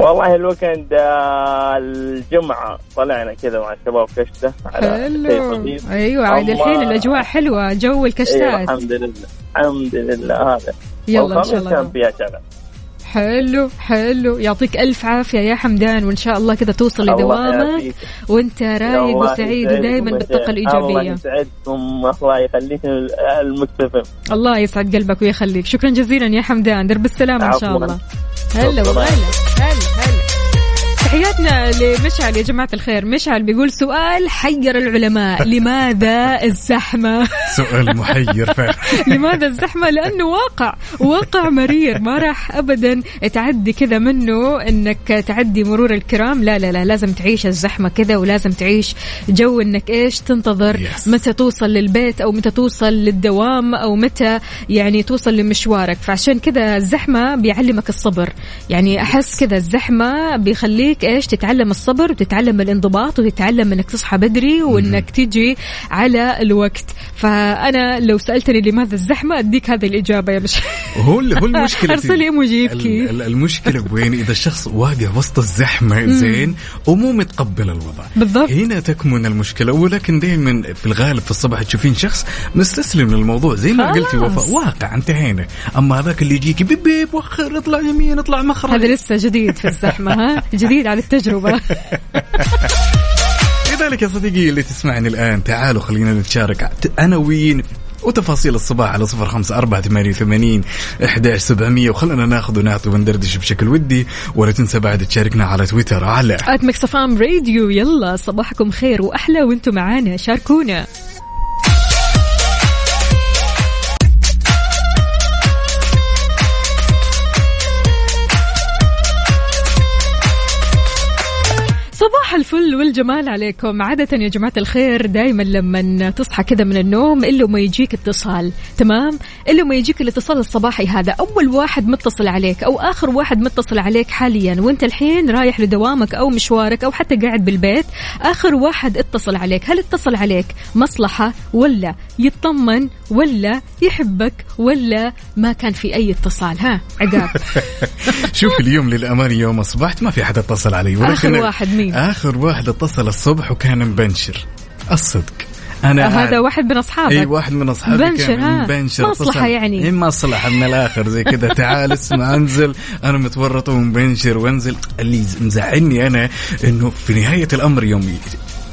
والله ال weekend آه، الجمعة طلعنا كذا مع الشباب كشتة على حلو. أيوه عاد. الحين الأجواء حلوة جو أيوه الكشتات. الحمد لله الحمد لله هذا. يلا إن شاء الله كان فيها شغل. حلو حلو. يعطيك ألف عافية يا حمدان وإن شاء الله كذا توصل لدوامك. وأنت رايق وسعيد ودائما شيخ. الإيجابية. الله يسعدكم الله المكتفى. الله يسعد قلبك ويخليك. شكرا جزيلا يا حمدان. درب السلامة إن شاء. الله. هلا. وغلا. هلا هلا. تحياتنا لمشعل يا جماعة الخير. مشعل بيقول سؤال حير العلماء. (laughs) لماذا الزحمة؟ سؤال محير فعلا. (laughs) لماذا الزحمة؟ لأنه واقع. واقع مرير. ما راح أبدا تعدي كذا منه أنك تعدي مرور الكرام. لا لا لا. لازم تعيش الزحمة كذا ولازم تعيش جو أنك إيش تنتظر. Yes. متى توصل للبيت أو متى توصل للدوام أو متى يعني توصل لمشوارك. فعشان كذا الزحمة بيعلمك الصبر. يعني أحس كذا الزحمة بيخليك إيش تتعلم الصبر وتتعلم الانضباط وتتعلم أنك تصحى بدري وأنك تجي على الوقت. فأنا لو سألتني لماذا الزحمة أديك هذه الإجابة يا مش هو هو المشكلة (laughs) أرسل لي إيموجي يبكي. ال- ال- المشكلة وين؟ إذا الشخص واقع وسط الزحمة زين ومو متقبل الوضع. بالضبط. هنا تكمن المشكلة. ولكن دائما في الغالب في الصباح تشوفين شخص مستسلم للموضوع. زي ما. قلتي وفاء واقع انتهينا. أما هذاك اللي يجيك بيب بيب وخر اطلع يمين اطلع مخرج. هذا لسه جديد في الزحمة ها؟ جديد على التجربة. (laughs) لذلك يا صديقي اللي تسمعني الآن تعالوا خلينا نتشارك. عناوين وتفاصيل الصباح على صفر خمسة أربعة ثمانية وثمانين إحداش سبعمية. وخلنا ناخذ ونعطي وندردش بشكل ودي ولا تنسى بعد تشاركنا على تويتر. على آت راديو يلا صباحكم خير وأحلى وأنتم معانا. شاركونا. صباح الفل والجمال عليكم. عادة يا جماعة الخير دايما لما تصحى كذا من النوم إلا ما يجيك اتصال. تمام؟ إلا ما يجيك الاتصال الصباحي هذا. أول واحد متصل عليك أو آخر واحد متصل عليك حاليا وأنت الحين رايح لدوامك أو مشوارك أو حتى قاعد بالبيت آخر واحد اتصل عليك. هل اتصل عليك مصلحة ولا يطمن ولا يحبك ولا ما كان في أي اتصال؟ ها عقاب. (laughs) شوف اليوم للأمانة يوم أصبحت ما في حد اتصل علي ولكن آخر واحد مين؟ آخر واحد اتصل الصبح وكان مبنشر الصدق أنا هذا واحد من أصحابك إي واحد من أصحابي بنشر، كان. مبنشر اتصل. يعني. إي مصلحة من الآخر زي كذا (laughs) تعال اسمع انزل أنا متورط ومبنشر وانزل اللي مزعلني أنا إنه في نهاية الأمر يوم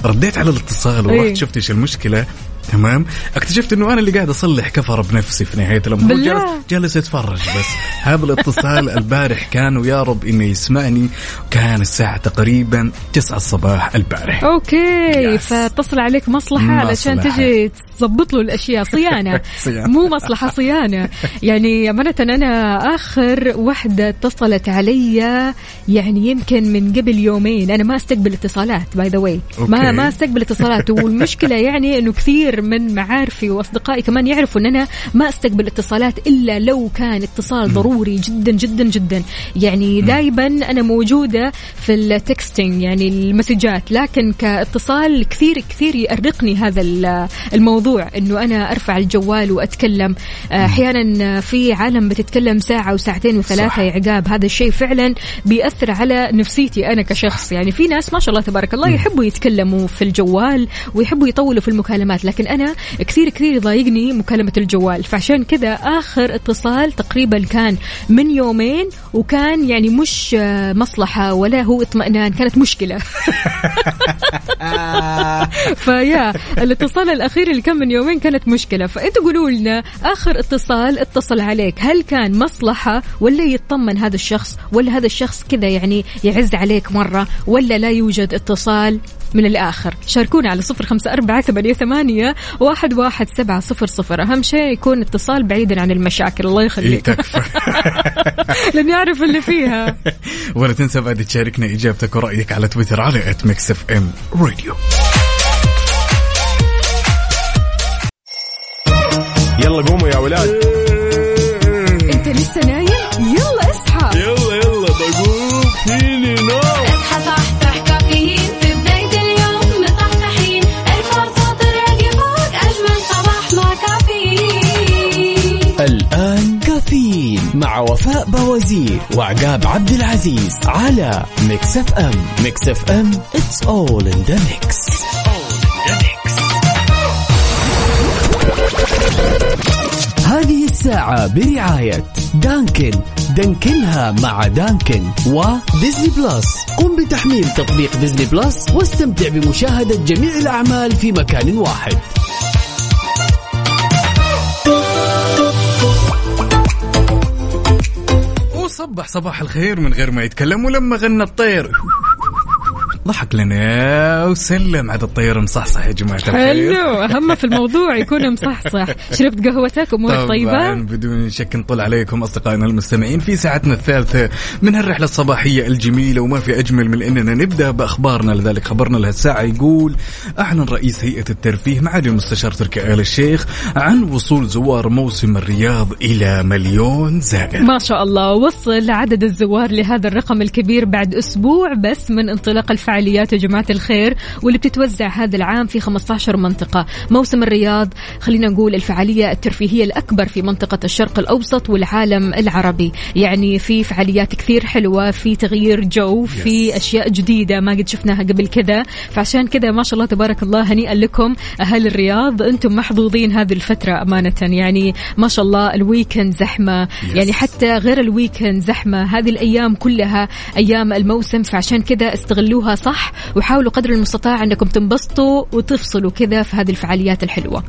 رديت على الاتصال. ورحت شفت إيش المشكلة تمام؟ اكتشفت إنه أنا اللي قاعد أصلح كفر بنفسي في نهاية الأمر. جالس, جالس يتفرج بس. هذا الاتصال (laughs) البارح كان ويا رب إنه يسمعني. كان الساعة تقريبا 9 الصباح البارح. okay yes. فاتصل عليك مصلحة علشان. تجي تظبط له الأشياء. صيانة. (laughs) صيانة. مو مصلحة صيانة. يعني أمانة أنا آخر وحدة اتصلت علي يعني يمكن من قبل يومين. أنا ما استقبل اتصالات by the way ما. ما استقبل اتصالات. (laughs) والمشكلة يعني إنه كثير من معارفي وأصدقائي كمان يعرفوا ان أنا ما أستقبل اتصالات إلا لو كان اتصال ضروري جدا جدا جدا. يعني دائما أنا موجودة في التكستنج يعني المسجات لكن كاتصال كثير كثير يأرقني هذا ال- الموضوع إنه أنا أرفع الجوال وأتكلم. آه، أحيانا في عالم بتتكلم ساعة وساعتين وثلاثة صح. يا عقاب هذا الشيء فعلا بيأثر على نفسيتي أنا كشخص. يعني في ناس ما شاء الله تبارك الله يحبوا يتكلموا في الجوال ويحبوا يطولوا في المكالمات لكن أنا كثير كثير يضايقني مكالمة الجوال. فعشان كذا آخر اتصال تقريبا كان من يومين وكان يعني مش آه، مصلحة ولا هو اطمئنان كانت مشكلة. (laughs) فيا الاتصال الأخير اللي كان من يومين كانت مشكلة. فأنتوا قولوا لنا آخر اتصال اتصل عليك. هل كان مصلحة ولا يطمن هذا الشخص؟ ولا هذا الشخص كذا يعني يعز عليك مرة؟ ولا لا يوجد اتصال؟ من الآخر. شاركونا على صفر خمسة أربعة ثمانية, ثمانية واحد, واحد سبعة صفر صفر. أهم شيء يكون اتصال بعيدا عن المشاكل الله إيه يخليك تكفى. (laughs) لأني أعرف اللي فيها. (laughs) ولا تنسى بعد تشاركنا إجابتك ورأيك على تويتر على at Mix FM Radio يلا قوموا يا ولاد. أنت لسه نايم؟ يلا. كافيين مع وفاء بوازير وعقاب عبد العزيز على Mix FM. Mix FM it's all in the mix. هذه الساعة برعاية Dunkin. دانكنها مع Dunkin و Disney Plus. قم بتحميل تطبيق Disney Plus واستمتع بمشاهدة جميع الأعمال في مكان واحد. وصبح صباح الخير من غير ما يتكلم ولما غنى الطير. ضحك لنا وسلم عاد الطير مصحصح يا جماعة الخير. حلو. أهم في الموضوع يكون مصحصح. شربت قهوتك أمورك طبعا طيبة؟ بدون شك نطل عليكم أصدقائنا المستمعين في ساعتنا الثالثة من هالرحلة الصباحية الجميلة. وما في أجمل من أننا نبدأ بأخبارنا. لذلك خبرنا لهالساعه يقول أعلن رئيس هيئة الترفيه معالي المستشار تركي آل الشيخ عن وصول زوار موسم الرياض إلى مليون زائر. ما شاء الله. وصل عدد الزوار لهذا الرقم الكبير بعد أسبوع بس من انطلاق الفعاليات يا جماعة الخير واللي بتتوزع هذا العام في 15 منطقة. موسم الرياض خلينا نقول الفعالية الترفيهية الأكبر في منطقة الشرق الأوسط والعالم العربي. يعني في فعاليات كثير حلوة في تغيير جو في أشياء جديدة ما قد شفناها قبل كذا. فعشان كذا ما شاء الله تبارك الله هنيئا لكم أهل الرياض أنتم محظوظين هذه الفترة أمانة. يعني ما شاء الله الويكند زحمة. يعني حتى غير الويكند زحمة. هذه الأيام كلها أيام الموسم فعشان كذا استغلوها صح؟ وحاولوا قدر المستطاع أنكم تنبسطوا وتفصلوا كذا في هذه الفعاليات الحلوة.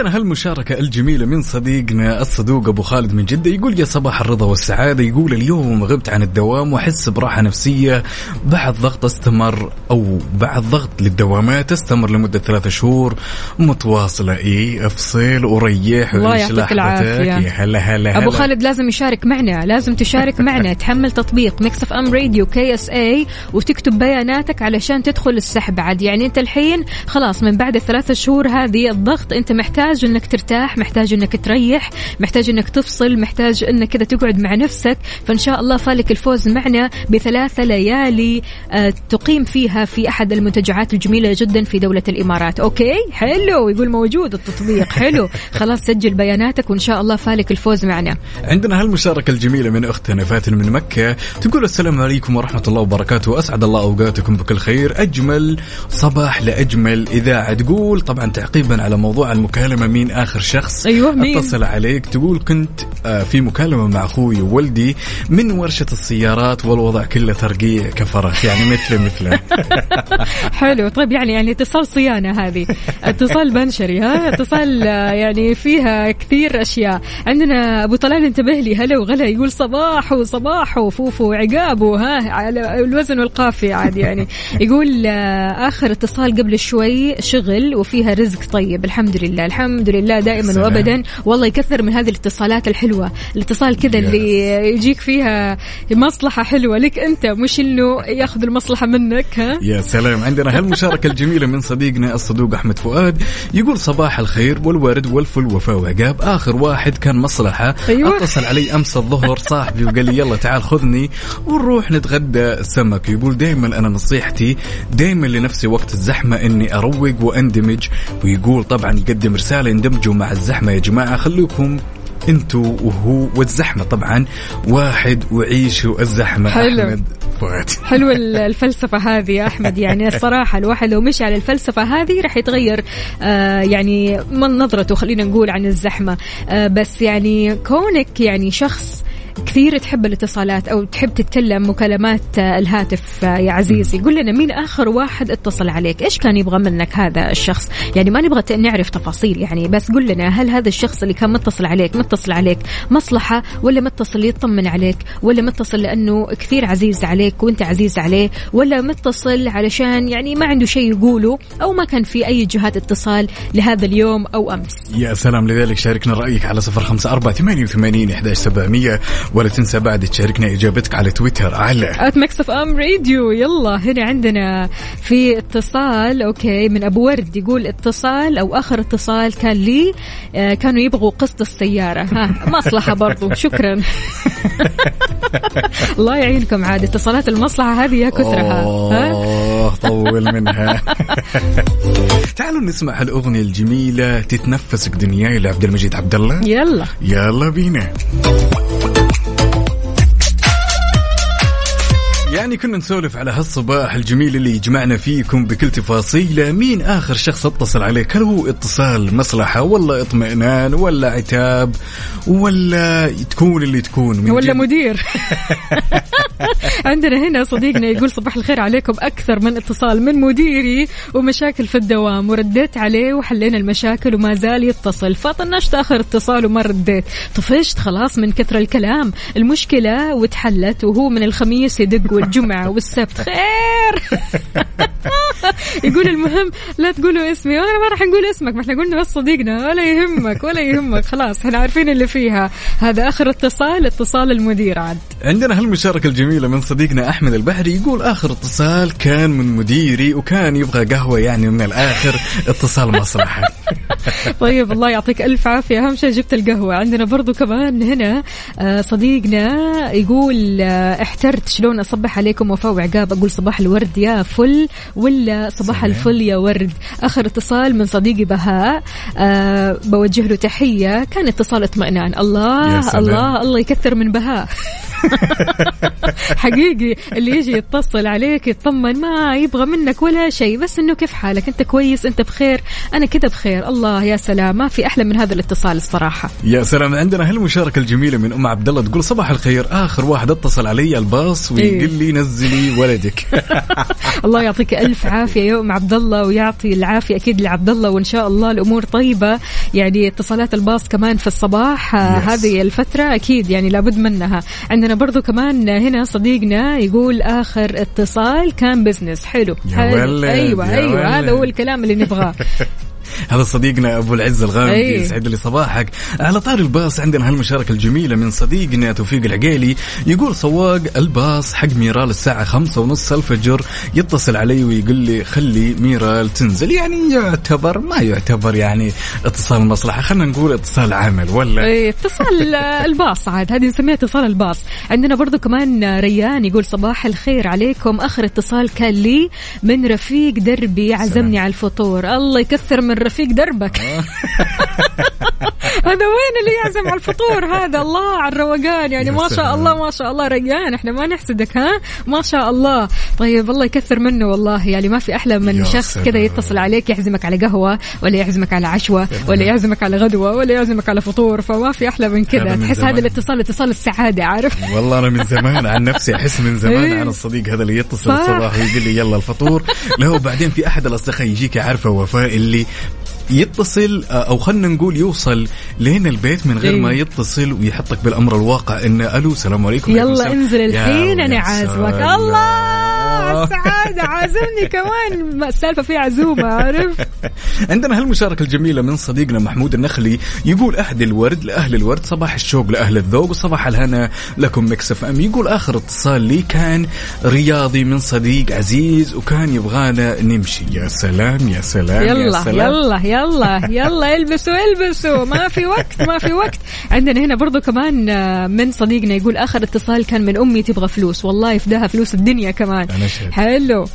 عندنا هالمشاركة الجميلة من صديقنا الصدوق أبو خالد من جدة يقول يا صباح الرضا والسعادة يقول اليوم غبت عن الدوام وأحس براحة نفسية بعد ضغط استمر أو بعد ضغط للدوامات استمر لمدة ثلاثة شهور متواصلة إيه أفصل وريح الله يعطيك. العافية. يا هلا هلا هلا. خالد لازم يشارك معنا لازم تشارك (laughs) معنا تحمل تطبيق Mix FM Radio KSA وتكتب بياناتك علشان تدخل السحب عاد يعني أنت الحين خلاص من بعد الثلاثة شهور هذه الضغط أنت محتاج إنك ترتاح محتاج إنك تريح محتاج إنك تفصل محتاج إنك كذا تقعد مع نفسك. فإن شاء الله فالك الفوز معنا بثلاثة ليالي آه، تقيم فيها في أحد المنتجعات الجميلة جدا في دولة الإمارات. أوكي؟ حلو. يقول موجود التطبيق. حلو. (laughs) خلاص سجل بياناتك وإن شاء الله فالك الفوز معنا. عندنا هالمشاركة الجميلة من أختنا فاتن من مكة. تقول السلام عليكم ورحمة الله وبركاته. أسعد الله أوقاتكم بكل خير. أجمل صباح لأجمل إذاعة. تقول طبعا تعقيبا على موضوع المكالمة. مين آخر شخص أيوة، مين؟ اتصل عليك تقول كنت آه، في مكالمة مع أخوي وولدي من ورشة السيارات والوضع كله ترقيع كفرش يعني مثله مثله. (laughs) حلو. طيب يعني يعني اتصال صيانة هذه. اتصال بنشري ها؟ اتصال آه، يعني فيها كثير أشياء. عندنا أبو طلال انتبه لي هلا وغلا يقول صباح وصباح وفوفو وعقابه ها؟ على الوزن والقافية عاد يعني. يقول آه، آخر اتصال قبل شوي شغل وفيها رزق طيب الحمد لله الحمد لله دائما سلام. وأبدا. والله يكثر من هذه الاتصالات الحلوة. الاتصال كذا اللي يجيك فيها مصلحة حلوة. لك أنت مش إنه يأخذ المصلحة منك ها؟ يا سلام. عندنا هالمشاركة الجميلة من صديقنا الصدوق أحمد فؤاد. يقول صباح الخير والورد والفل وفاء وعقاب. آخر واحد كان مصلحة. أيوة. أتصل علي أمس الظهر صاحبي وقال لي يلا تعال خذني ونروح نتغدى سمك. يقول دائما أنا نصيحتي دائما لنفسي وقت الزحمة إني أروق وأندمج. ويقول طبعا يقدم رسالة اندمجوا مع الزحمة يا جماعة. خلوكم أنتوا وهو والزحمة طبعا. واحد وعيشوا الزحمة حلو. أحمد فؤاد. (laughs) حلوة ال- الفلسفة هذه يا أحمد. (laughs) يعني الصراحة الواحد لو مشي على الفلسفة هذه راح يتغير آه يعني من نظرته خلينا نقول عن الزحمة. آه بس يعني كونك يعني شخص كثير تحب الاتصالات أو تحب تتكلم مكالمات آه، الهاتف آه، يا عزيزي. قول لنا مين آخر واحد اتصل عليك؟ إيش كان يبغى منك هذا الشخص؟ يعني ما نبغى نعرف تفاصيل يعني بس قول لنا هل هذا الشخص اللي كان متصل عليك متصل عليك مصلحة ولا متصل يطمن عليك ولا متصل لأنه كثير عزيز عليك وأنت عزيز عليه ولا متصل علشان يعني ما عنده شيء يقوله أو ما كان في أي جهات اتصال لهذا اليوم أو أمس. يا سلام لذلك شاركنا رأيك على صفر خمسة أربعة ثمانية وثمانين إحداش سبعمية. ولا تنسى بعد تشاركنا إجابتك على تويتر على at Mix FM Radio يلا هنا عندنا في اتصال. أوكي من أبو ورد يقول اتصال أو آخر اتصال كان لي آه، كانوا يبغوا قسط السيارة. ها مصلحة برضو. (laughs) شكرا. (laughs) الله يعينكم عاد. اتصالات المصلحة هذه يا كثرها. ها؟ أوه طول منها. (laughs) تعالوا نسمع هالأغنية الجميلة تتنفسك دنياي لعبد المجيد عبد الله. يلا. يلا بينا. يعني كنا نسولف على هالصباح الجميل اللي يجمعنا فيكم بكل تفاصيله مين آخر شخص اتصل عليك؟ هل هو اتصال مصلحة ولا اطمئنان ولا عتاب ولا تكون اللي تكون؟ من ولا جد؟ مدير. (laughs) عندنا هنا صديقنا يقول صباح الخير عليكم. أكثر من اتصال من مديري ومشاكل في الدوام ورديت عليه وحلينا المشاكل وما زال يتصل. فطنشت اخر اتصال وما رديت؟ طفشت خلاص من كثر الكلام. المشكلة وتحلت وهو من الخميس يدق والجمعة والسبت. خير. (laughs) يقول المهم لا تقولوا اسمي. وأنا ما راح نقول اسمك ما إحنا قلنا بس صديقنا ولا يهمك ولا يهمك. خلاص إحنا عارفين اللي فيها. هذا آخر اتصال اتصال المدير عاد. عندنا هالمشاركة الجميلة من صديقنا أحمد البحري. يقول آخر اتصال كان من مديري وكان يبغى قهوة يعني من الآخر. اتصال مصلحة (laughs) طيب الله يعطيك ألف عافية. أهم شيء جبت القهوة. عندنا برضو كمان هنا آه، صديقنا يقول آه، احترت. شلون أصبح عليكم وفاء وعقاب. أقول صباح الورد يا فل ولا صباح سلام. الفل يا ورد. آخر اتصال من صديقي بهاء. أه بوجه له تحية. كان اتصال اطمئنان. الله. الله الله يكثر من بهاء. (laughs) حقيقي اللي يجي يتصل عليك يطمن ما يبغى منك ولا شيء بس إنه كيف حالك؟ أنت كويس؟ أنت بخير؟ أنا كذا بخير. الله يا سلام. ما في أحلى من هذا الاتصال الصراحة. يا سلام. عندنا هالمشاركة الجميلة من أم عبد الله تقول صباح الخير. آخر واحد اتصل علي الباص إيه. ويقول لي نزلي ولدك (laughs) الله يعطيك ألف عافية يا أم عبد الله ويعطي العافية أكيد لعبد الله وإن شاء الله الأمور طيبة يعني اتصالات الباص كمان في الصباح آه،. هذه الفترة أكيد يعني لابد منها عندنا برضو كمان هنا صديقنا يقول آخر اتصال كان بزنس حلو حلو. أيوه أيوه. هذا هو الكلام اللي نبغاه (laughs) هذا صديقنا أبو العز الغامدي. يسعد لي صباحك. على طاري الباص عندنا هالمشاركة الجميلة من صديقنا توفيق العقيلي. يقول سواق الباص حق ميرال الساعة خمسة ونص الفجر يتصل علي ويقول لي خلي ميرال تنزل. يعني يعتبر ما يعتبر يعني اتصال مصلحة. خلينا نقول اتصال عمل ولا؟ إيه، اتصال (laughs) الباص عاد. هذه نسميها اتصال الباص. عندنا برضو كمان ريان يقول صباح الخير عليكم. آخر اتصال كان لي من رفيق دربي. عزمني على الفطور. الله يكثر من رفيق دربك. (laughs) هذا وين اللي يعزم على الفطور؟ هذا الله على الروقان. يعني ما شاء. الله ما شاء الله ريان إحنا ما نحسدك ها؟ ما شاء الله. طيب الله يكثر منه والله. يعني ما في أحلى من شخص. كذا يتصل عليك يعزمك على قهوة ولا يعزمك على عشوة ولا يعزمك على غدوة ولا يعزمك على فطور. فما في أحلى من كذا تحس زمان. هذا الاتصال اتصال السعادة عارف؟ والله أنا من زمان عن نفسي أحس من زمان إيه. عن الصديق هذا اللي يتصل. الصباح ويقول لي يلا الفطور. له بعدين في أحد الأصدقاء يجيك عارفه وفاء اللي يتصل آه، أو خلينا نقول يوصل لين البيت من غير إيه. ما يتصل ويحطك بالأمر الواقع انه ألو السلام عليكم يلا. انزل الحين أنا عازمك سلام. الله على السعاده (laughs) عازمني كمان. ما السالفة فيها عزومة عارف؟ عندنا هالمشاركة الجميلة من صديقنا محمود النخلي يقول أهل الورد لأهل الورد صباح الشوق لأهل الذوق وصباح الهنا لكم مكسف أم. يقول آخر اتصال لي كان رياضي من صديق عزيز وكان يبغانا نمشي. يا سلام يا سلام يا يلا سلام. يلا يلا يلا البسوا البسوا. ما في وقت ما في وقت. عندنا هنا برضو كمان آه، من صديقنا يقول آخر اتصال كان من أمي تبغى فلوس. والله يفداها فلوس الدنيا كمان. حلو.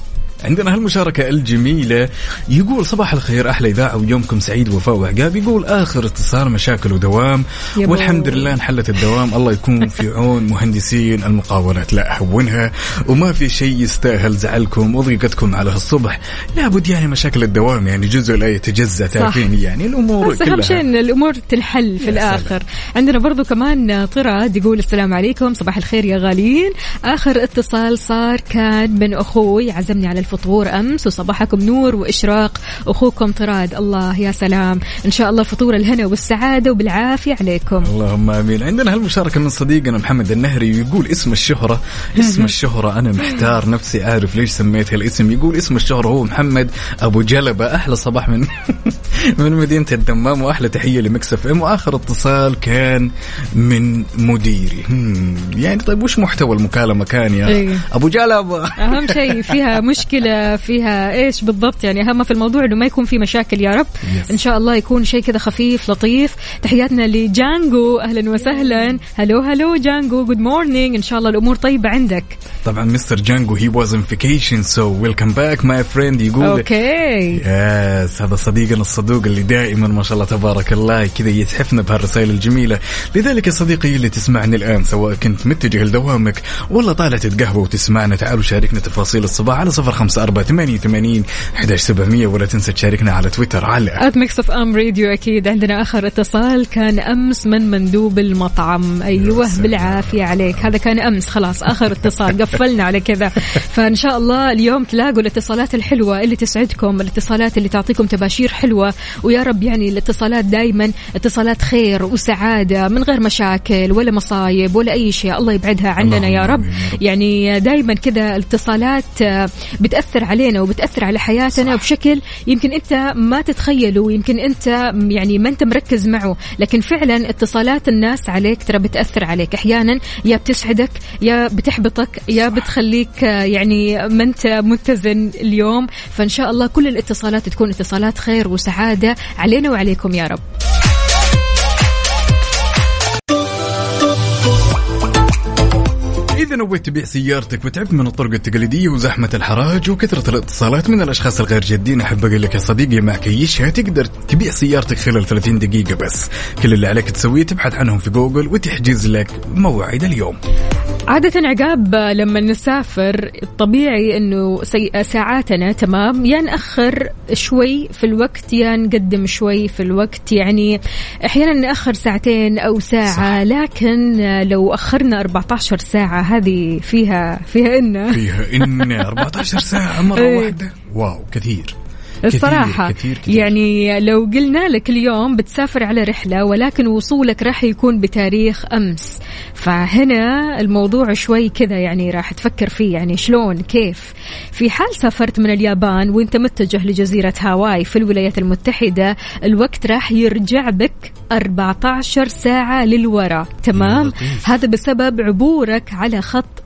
عندنا هالمشاركة الجميلة. يقول صباح الخير أحلى إذاعة ويومكم سعيد وفاء وعقاب. يقول آخر اتصال مشاكل ودوام. والحمد لله انحلت الدوام. الله يكون في (laughs) عون مهندسين المقاولات. لا هونها وما في شيء يستاهل زعلكم وضيقتكم على هالصبح. لابد يعني مشاكل الدوام يعني جزء لا يتجزأ تعرفين يعني الأمور بس كلها. شيء إن الأمور تنحل في يا الآخر. عندنا برضو كمان طراد يقول السلام عليكم. صباح الخير يا غاليين. آخر اتصال صار كان من أخوي عزمني على الفطور أمس وصباحكم نور وإشراق. أخوكم طراد الله يا سلام. إن شاء الله فطور الهنا والسعادة وبالعافية عليكم. اللهم آمين. عندنا هالمشاركة من صديقنا محمد النهري يقول اسم الشهرة اسم الشهرة أنا محتار نفسي أعرف ليش سميت هالاسم يقول اسم الشهرة هو محمد أبو جلبة. أحلى صباح من (laughs) (laughs) من مدينة الدمام وأحلى تحية لمكسف ام. وآخر اتصال كان من مديري. يعني طيب وش محتوى المكالمة كان يا إيه. أبو جلبه أهم شيء فيها (laughs) مشكلة فيها إيش بالضبط؟ يعني أهم في الموضوع إنه ما يكون في مشاكل يا رب. Yes. إن شاء الله يكون شيء كذا خفيف لطيف. تحياتنا لجانجو. أهلا وسهلا. hello hello جانجو. good morning إن شاء الله الأمور طيبة عندك. طبعا مستر جانجو he was on vacation so welcome back my friend يقول okay yes هذا صديقنا الصديق. المرزوق اللي دائما ما شاء الله تبارك الله كذا يتحفنا بهالرسائل الجميلة. لذلك يا صديقي اللي تسمعني الآن سواء كنت متجه لدوامك ولا طالع تتقهوى وتسمعنا تعالوا شاركنا تفاصيل الصباح على صفر خمسة أربعة ثمانية وثمانين أحداش سبعمية ولا تنسى تشاركنا على تويتر على at Mix FM Radio أكيد عندنا آخر اتصال كان أمس من مندوب المطعم. سلام. بالعافية عليك. هذا كان أمس خلاص آخر اتصال. (laughs) قفلنا على كذا. فإن شاء الله اليوم تلاقوا الاتصالات الحلوة اللي تسعدكم الاتصالات اللي تعطيكم تباشير ويا رب يعني الاتصالات دائما اتصالات خير وسعادة من غير مشاكل ولا مصايب ولا أي شيء. الله يبعدها عننا يا رب. يعني دائما كذا الاتصالات بتأثر علينا وبتأثر على حياتنا بشكل يمكن أنت ما تتخيله ويمكن أنت يعني ما أنت مركز معه. لكن فعلا اتصالات الناس عليك ترى بتأثر عليك. أحيانا يا بتسعدك يا بتحبطك يا بتخليك يعني ما أنت متزن اليوم. فإن شاء الله كل الاتصالات تكون اتصالات خير وسعادة. علينا وعليكم يا رب. إذا نويت تبيع سيارتك وتعبت من الطرق التقليدية وزحمة الحراج وكثرة الاتصالات من الأشخاص الغير جادين أحب أقول لك يا صديقي مع كيشها تقدر تبيع سيارتك خلال 30 دقيقة بس. كل اللي عليك تسويه تبحث عنهم في جوجل وتحجز لك موعد اليوم. عادة عقاب لما نسافر الطبيعي إنه سي... ساعاتنا تمام. يا نأخر شوي في الوقت يا نقدم شوي في الوقت. يعني أحيانا نأخر ساعتين أو ساعة صح. لكن لو أخرنا 14 ساعة هذه فيها فيها إن. فيها إن. (laughs) 14 ساعة مرة إيه. واحدة. واو كثير. الصراحة. كثير كثير. يعني لو قلنا لك اليوم بتسافر على رحلة ولكن وصولك راح يكون بتاريخ أمس فهنا الموضوع شوي كذا يعني راح تفكر فيه يعني شلون كيف؟ في حال سافرت من اليابان وانت متجه لجزيرة هاواي في الولايات المتحدة الوقت راح يرجع بك 14 ساعة للوراء. تمام. هذا بسبب عبورك على خط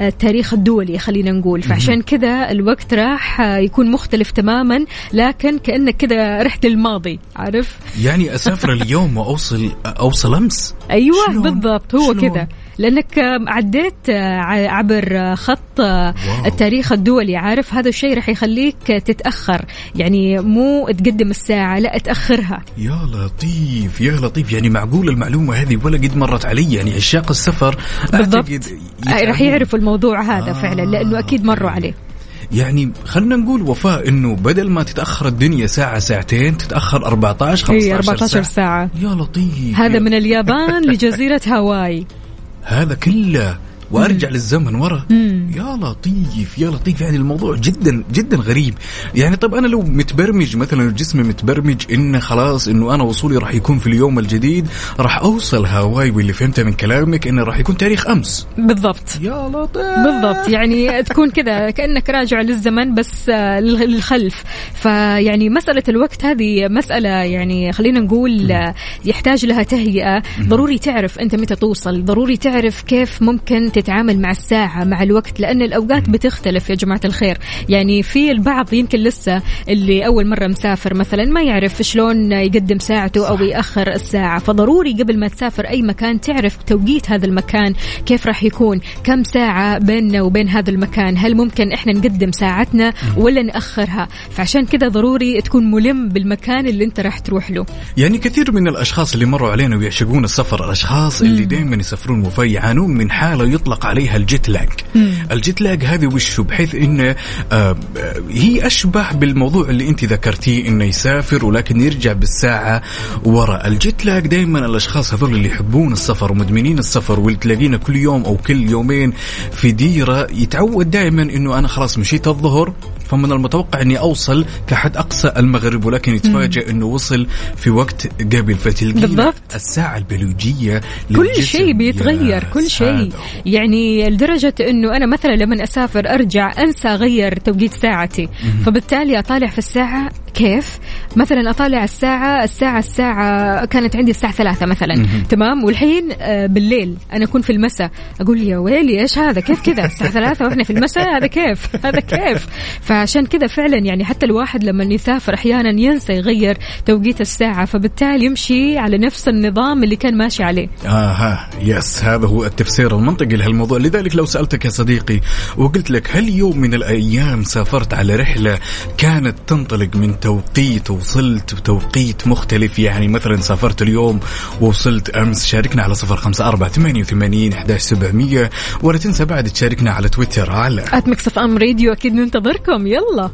التاريخ الدولي خلينا نقول. فعشان كذا الوقت راح يكون مختلف تماما لكن كأنك كذا رحت الماضي عارف؟ يعني أسافر اليوم وأوصل أوصل أمس. أيوه شلون؟ بالضبط هو؟ كذا. لأنك عديت ع- عبر خط واو. التاريخ الدولي. عارف هذا الشيء راح يخليك تتأخر. يعني مو تقدم الساعة لا تأخرها. يا لطيف يا لطيف. يعني معقول المعلومة هذه ولا قد مرت علي. يعني عشاق السفر. بالضبط. راح. يعرفوا الموضوع هذا آه، فعلا لأنه أكيد مروا. عليه. يعني خلينا نقول وفاء إنه بدل ما تتأخر الدنيا ساعة ساعتين تتأخر 14 15 اي 14 ساعة, ساعة. يا لطيف. هذا يا- من اليابان لجزيرة هاواي. هذا كله وارجع للزمن ورا. يا لطيف يا لطيف. يعني الموضوع جدا جدا غريب. يعني طب أنا لو متبرمج مثلا جسمي متبرمج انه خلاص إنه أنا وصولي راح يكون في اليوم الجديد راح أوصل هاواي واللي فهمته من كلامك إنه راح يكون تاريخ أمس. بالضبط. يا لطيف. بالضبط. يعني تكون كذا كأنك راجع للزمن بس آه، لل- للخلف. فيعني مسألة الوقت هذه مسألة يعني خلينا نقول آه، يحتاج لها تهيئة. ضروري تعرف أنت متى توصل. ضروري تعرف كيف ممكن تتعامل مع الساعة مع الوقت لأن الأوقات بتختلف يا جماعة الخير. يعني في البعض يمكن لسه اللي أول مرة مسافر مثلا ما يعرف شلون يقدم ساعته أو يأخر الساعة. فضروري قبل ما تسافر أي مكان تعرف توقيت هذا المكان كيف راح يكون كم ساعة بيننا وبين هذا المكان هل ممكن إحنا نقدم ساعتنا ولا نأخرها. فعشان كذا ضروري تكون ملم بالمكان اللي أنت راح تروح له. يعني كثير من الأشخاص اللي مروا علينا ويعشقون السفر الأشخاص اللي دائما يسافرون وفي يعانون من حالة يطلق عليها الجيت لاج ال jet lag هذه وشو بحيث انه آه آه، هي أشبه بالموضوع اللي أنت ذكرتيه إنه يسافر ولكن يرجع بالساعة ورا ال jet lag دائما الأشخاص هذول اللي يحبون السفر ومدمنين السفر واللي تلاقينا كل يوم أو كل يومين في ديرة يتعود دائما إنه أنا خلاص مشيت الظهر فمن المتوقع أني أوصل كحد أقصى المغرب ولكن يتفاجئ أنه وصل في وقت قبل فتلقينا بالضبط. الساعة البيولوجية كل. شيء بيتغير كل شيء. يعني لدرجة أنه أنا مثلا لما أسافر أرجع أنسى أغير توقيت ساعتي فبالتالي أطالع في الساعة كيف؟ مثلا أطالع الساعة الساعة الساعة كانت عندي الساعة ثلاثة مثلا. تمام؟ والحين آه، بالليل أنا أكون في المساء. أقول يا ويلي إيش هذا؟ كيف كذا؟ الساعة ثلاثة وإحنا في المساء؟ هذا كيف؟ هذا كيف؟ فعشان كذا فعلا يعني حتى الواحد لما يسافر أحيانا ينسى يغير توقيت الساعة فبالتالي يمشي على نفس النظام اللي كان ماشي عليه. آها yes هذا هو التفسير المنطقي لهالموضوع. لذلك لو سألتك يا صديقي وقلت لك هل يوم من الأيام سافرت على رحلة كانت تنطلق من توقيت وصلت بتوقيت مختلف. يعني مثلا سافرت اليوم ووصلت أمس شاركنا على صفر خمسة أربعة ثمانية وثمانين أحداش سبعمية. ولا تنسى بعد تشاركنا على تويتر على at Mix FM Radio أكيد ننتظركم. يلا.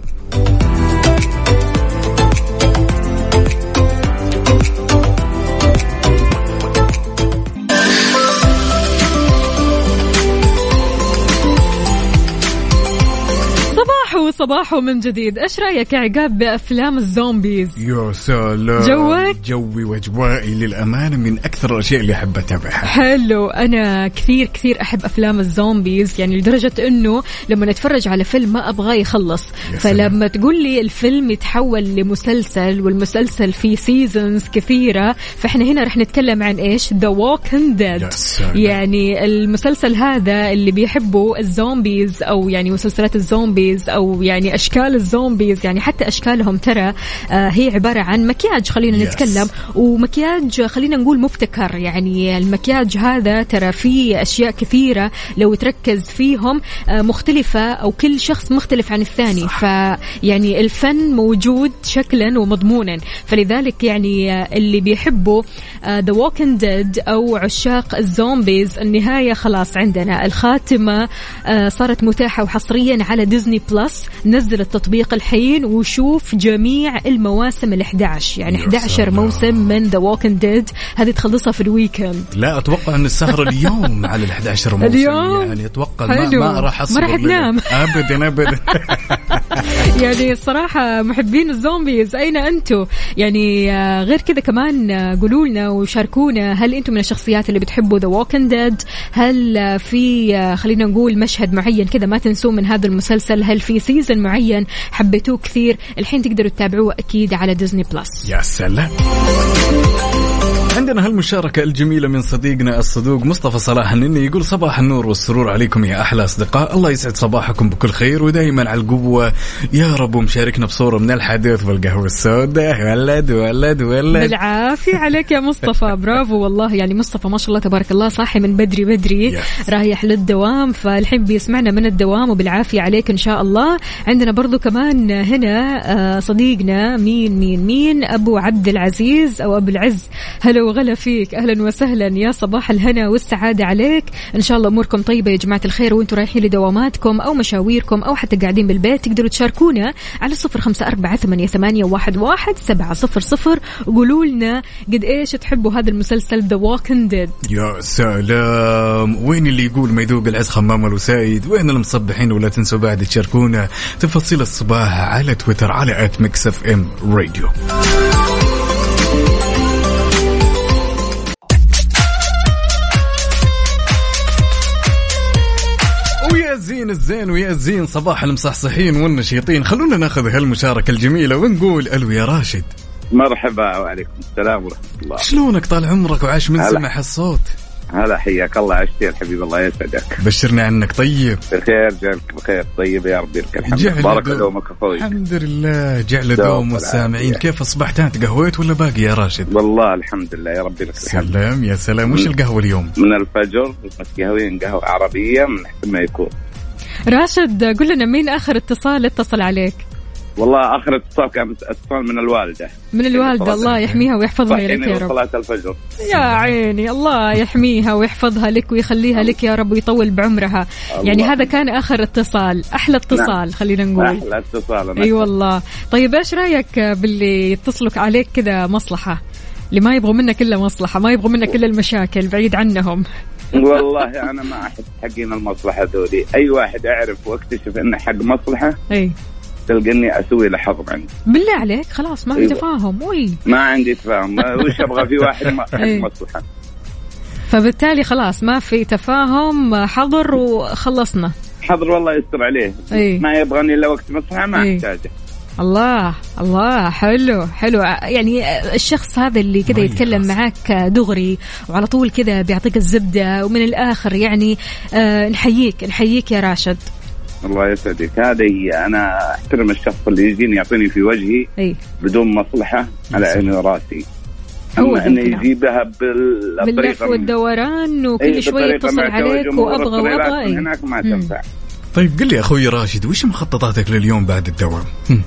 صباحو من جديد. إيش رأيك يا عقاب بأفلام ال zombies؟ يا سلام. جوك؟ جوي وأجوائي للأمانة من أكثر الأشياء اللي أحب أتابعها. حلو. أنا كثير كثير أحب أفلام ال zombies. يعني لدرجة إنه لما نتفرج على فيلم ما ابغاه يخلص. فلما تقول لي الفيلم يتحول لمسلسل والمسلسل فيه seasons كثيرة فإحنا هنا رح نتكلم عن إيش؟ The Walking Dead. يعني المسلسل هذا اللي بيحبوا ال zombies أو يعني مسلسلات ال zombies أو يعني أشكال ال zombies يعني حتى أشكالهم ترى آه، هي عبارة عن مكياج خلينا Yes. نتكلم ومكياج خلينا نقول مبتكر. يعني المكياج هذا ترى فيه أشياء كثيرة لو تركز فيهم آه، مختلفة أو كل شخص مختلف عن الثاني. فيعني الفن موجود شكلا ومضمونا. فلذلك يعني آه، اللي بيحبوا The Walking Dead أو عشاق ال zombies النهاية خلاص عندنا. الخاتمة صارت متاحة وحصريا على Disney Plus نزل التطبيق الحين وشوف جميع المواسم ال 11 يعني يا 11 سلام. موسم من The Walking Dead هذه تخلصها في ال weekend لا أتوقع أن السهره (laughs) اليوم على ال 11 موسم اليوم؟ يعني أتوقع ما. ما راح اصبر ما راح تنام. (laughs) ابدا ابدا. (laughs) يعني الصراحة محبين ال zombies. أين أنتم يعني آه، غير كذا كمان آه، قولوا لنا وشاركونا هل أنتم من الشخصيات اللي بتحبوا The Walking Dead هل آه، في خلينا نقول مشهد معين كذا ما تنسوه من هذا المسلسل؟ هل في season معين حبيتوه كثير الحين تقدروا تتابعوه أكيد على Disney Plus يا سلام. عندنا هالمشاركة الجميلة من صديقنا الصدوق مصطفى صلاح النني يقول صباح النور والسرور عليكم يا أحلى أصدقاء. الله يسعد صباحكم بكل خير ودائما على القوة. يا رب ومشاركنا بصورة من الحديث والقهوة السوداء. ولد ولد ولد. بالعافية عليك يا مصطفى. (laughs) برافو والله. يعني مصطفى ما شاء الله تبارك الله صاحي من بدري بدري. Yes. رايح للدوام فالحين بيسمعنا من الدوام وبالعافية عليك إن شاء الله. عندنا برضو كمان هنا آه، صديقنا مين مين مين؟ أبو عبد العزيز أو أبو العز. هلا وغلا فيك. أهلا وسهلا. يا صباح الهنا والسعادة عليك. إن شاء الله أموركم طيبة. يا جماعة الخير. وأنتم رايحين لدواماتكم أو مشاويركم أو حتى قاعدين بالبيت تقدروا تشاركونا على صفر خمسة أربعة ثمانية, ثمانية واحد, واحد سبعة صفر صفر. وقولوا لنا قد إيش تحبوا هذا المسلسل The Walking Dead يا سلام. وين اللي يقول ما يذوق العز خمام الوسايد؟ وين المصبحين؟ ولا تنسوا بعد تشاركونا تفاصيل الصباح على تويتر على at Mix FM Radio ويا زين الزين ويا الزين. صباح المصحصحين والنشيطين. خلونا ناخذ هالمشاركة الجميلة ونقول ألو يا راشد. مرحبا وعليكم السلام ورحمة الله. شلونك طال عمرك؟ وعاش من هلا. سمع الصوت. هلا حياك الله. عشتين حبيبي الله يسعدك بشرنا عنك. طيب. بخير جالك بخير. طيب يا رب لك الحمد جعل بارك دوم. دومك أخوي. الحمد لله. جعل دوم والسامعين. كيف اصبحت انت قهويت ولا باقي يا راشد؟ والله الحمد لله يا رب لك الحمد. سلام. يا سلام. وش القهوة اليوم؟ من الفجر متقهوين قهوة عربية من أحسن ما يكون. راشد قل لنا مين آخر اتصال اتصل عليك؟ والله آخر اتصال كان اتصال من الوالدة. من الوالدة الله يحميها ويحفظها لك يا رب. صلاة الفجر. يا عيني الله يحميها ويحفظها لك ويخليها لك يا رب ويطول بعمرها. يعني. هذا كان آخر اتصال أحلى اتصال خلينا نقول. أحلى اتصال. أي والله. طيب إيش رأيك باللي يتصلوا عليك كذا مصلحة؟ اللي ما يبغوا منك إلا مصلحة ما يبغوا منك إلا المشاكل بعيد عنهم. (laughs) والله أنا ما أحب حقين المصلحة ذولي. أي واحد أعرف وأكتشف إنه حق مصلحة إي. تلقني أسوي له حظ عندي بالله عليك خلاص ما في أيوة. تفاهم وي. ما عندي تفاهم. وش أبغى في واحد ما- حق. (laughs) مصلحة؟ فبالتالي خلاص ما في تفاهم حظر وخلصنا. حضر والله يستر عليه. إيه. ما يبغاني إلا وقت مصلحة ما. أحتاجه. الله الله حلو حلو يعني الشخص هذا اللي كذا يتكلم. معاك دغري وعلى طول كذا بيعطيك الزبدة ومن الآخر يعني آه نحييك نحييك يا راشد الله يسعدك هذا هي أنا أحترم الشخص اللي يجيني يعطيني في وجهي إي بدون مصلحة على عيني وراسي هو أما انه الكلام. يجيبها بال- باللف والدوران وكل شوي يتصل عليك وأبغى وأبغى. هناك ما. تنفع طيب قل لي أخوي راشد وش مخططاتك لليوم بعد الدوام هم.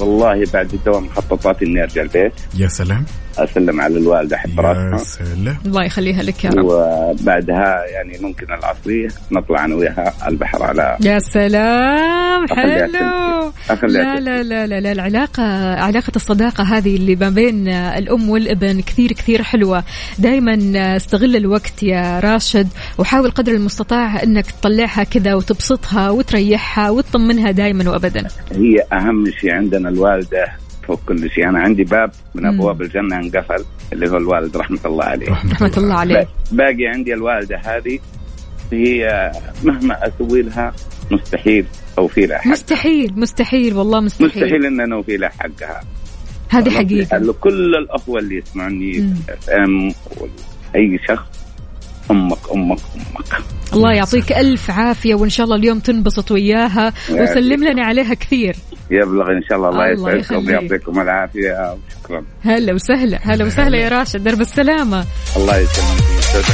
والله بعد الدوام مخططاتي إني أرجع البيت. يا سلام. أسلم على الوالدة يا راسها. الله يخليها لك يا رب. وبعدها يعني ممكن العصريه نطلع أنا وياها البحر على يا سلام. حلو. لا. لا لا لا, لا العلاقة علاقة الصداقة هذه اللي ما بين الأم والابن كثير كثير حلوة. دائما استغل الوقت يا راشد وحاول قدر المستطاع أنك تطلعها كذا وتبسطها وتريحها وتطمنها دائما وأبدا. هي أهم شيء عندنا الوالدة فوق كل شيء. أنا عندي باب من. أبواب الجنة انقفل اللي هو الوالد رحمة الله عليه. رحمة الله عليه. باقي عندي الوالدة هذه هي مهما أسوي لها مستحيل أوفي لها حقها مستحيل مستحيل والله مستحيل, مستحيل إن نوفي لها حقها. هذه حقيقة. كل الأخوة اللي يسمعني. اف ام اي شخص أمك أمك أمك. الله يعطيك ألف عافية وإن شاء الله اليوم تنبسط وياها وسلم لنا عليها كثير. يبلغ إن شاء الله الله الله يسعدكم. ويعطيكم العافية. وشكرا هلا وسهلا هلا وسهلا يا راشد درب السلامة. الله يسلمك.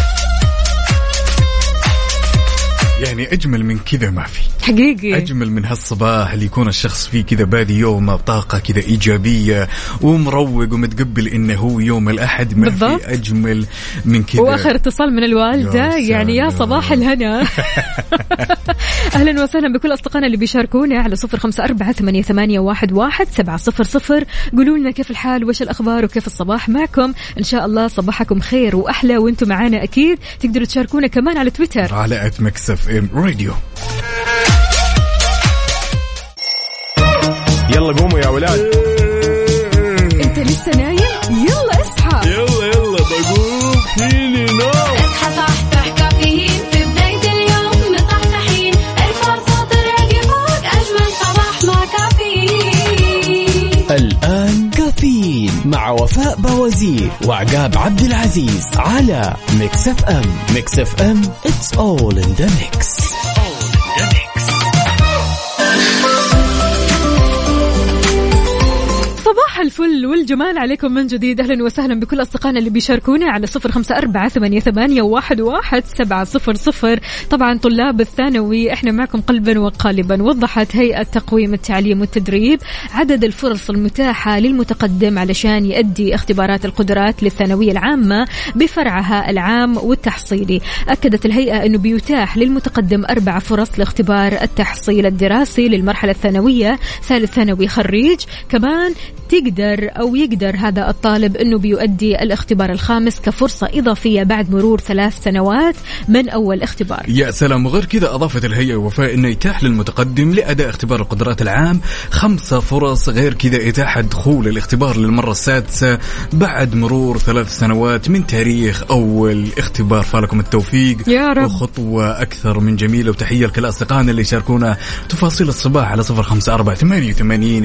يعني أجمل من كذا ما في. حقيقي. أجمل من هالصباح اللي يكون الشخص فيه كذا بادي يومه بطاقه كذا إيجابية ومروق ومتقبل إنه هو يوم الأحد ما بالضبط. في أجمل من كذا. وآخر اتصال من الوالدة. يا يعني يا. صباح الهنا. (laughs) أهلا وسهلا بكل أصدقائنا اللي بيشاركونا على صفر خمسة أربعة ثمانية, ثمانية واحد, واحد سبعة صفر صفر. قولوا لنا كيف الحال؟ وإيش الأخبار؟ وكيف الصباح معكم؟ إن شاء الله صباحكم خير وأحلى وأنتم معانا أكيد. تقدروا تشاركونا كمان على تويتر. على at Mix FM Radio يلا قوموا يا ولاد. انت لسه نايم؟ يلا اصحى. يلا يلا بقوم. فيني نوم. اصحى صحصح كافيين. في بداية اليوم مصحصحين ارفع صوت الراديو فوق أجمل صباح مع كافيين. الآن كافيين مع وفاء بوازير وعقاب عبد العزيز على Mix FM. Mix FM it's all in the mix. الفل والجمال عليكم من جديد. أهلا وسهلا بكل أصدقائنا اللي بيشاركونا على صفر خمسة أربعة ثمانية, ثمانية واحد, واحد سبعة صفر صفر. طبعا طلاب الثانوي إحنا معكم قلبا وقالبا. وضحت هيئة تقويم التعليم والتدريب عدد الفرص المتاحة للمتقدم علشان يؤدي اختبارات القدرات للثانوية العامة بفرعها العام والتحصيلي. أكدت الهيئة أنه بيتاح للمتقدم أربع فرص لاختبار التحصيل الدراسي للمرحلة الثانوية ثالث ثانوي خريج. كمان تقدر أو يقدر هذا الطالب إنه بيؤدي الاختبار الخامس كفرصة إضافية بعد مرور ثلاث سنوات من أول اختبار. يا سلام وغير كذا أضافت الهيئة وفاء أنه يتاح للمتقدم لأداء اختبار القدرات العام خمسة فرص غير كذا إتاحة دخول الاختبار للمرة السادسة بعد مرور ثلاث سنوات من تاريخ أول اختبار. فالكم التوفيق يا رب. وخطوة أكثر من جميلة وتحية لكل أصدقائنا اللي يشاركونا تفاصيل الصباح على صفر خمسة أربعة ثمانية وثمانين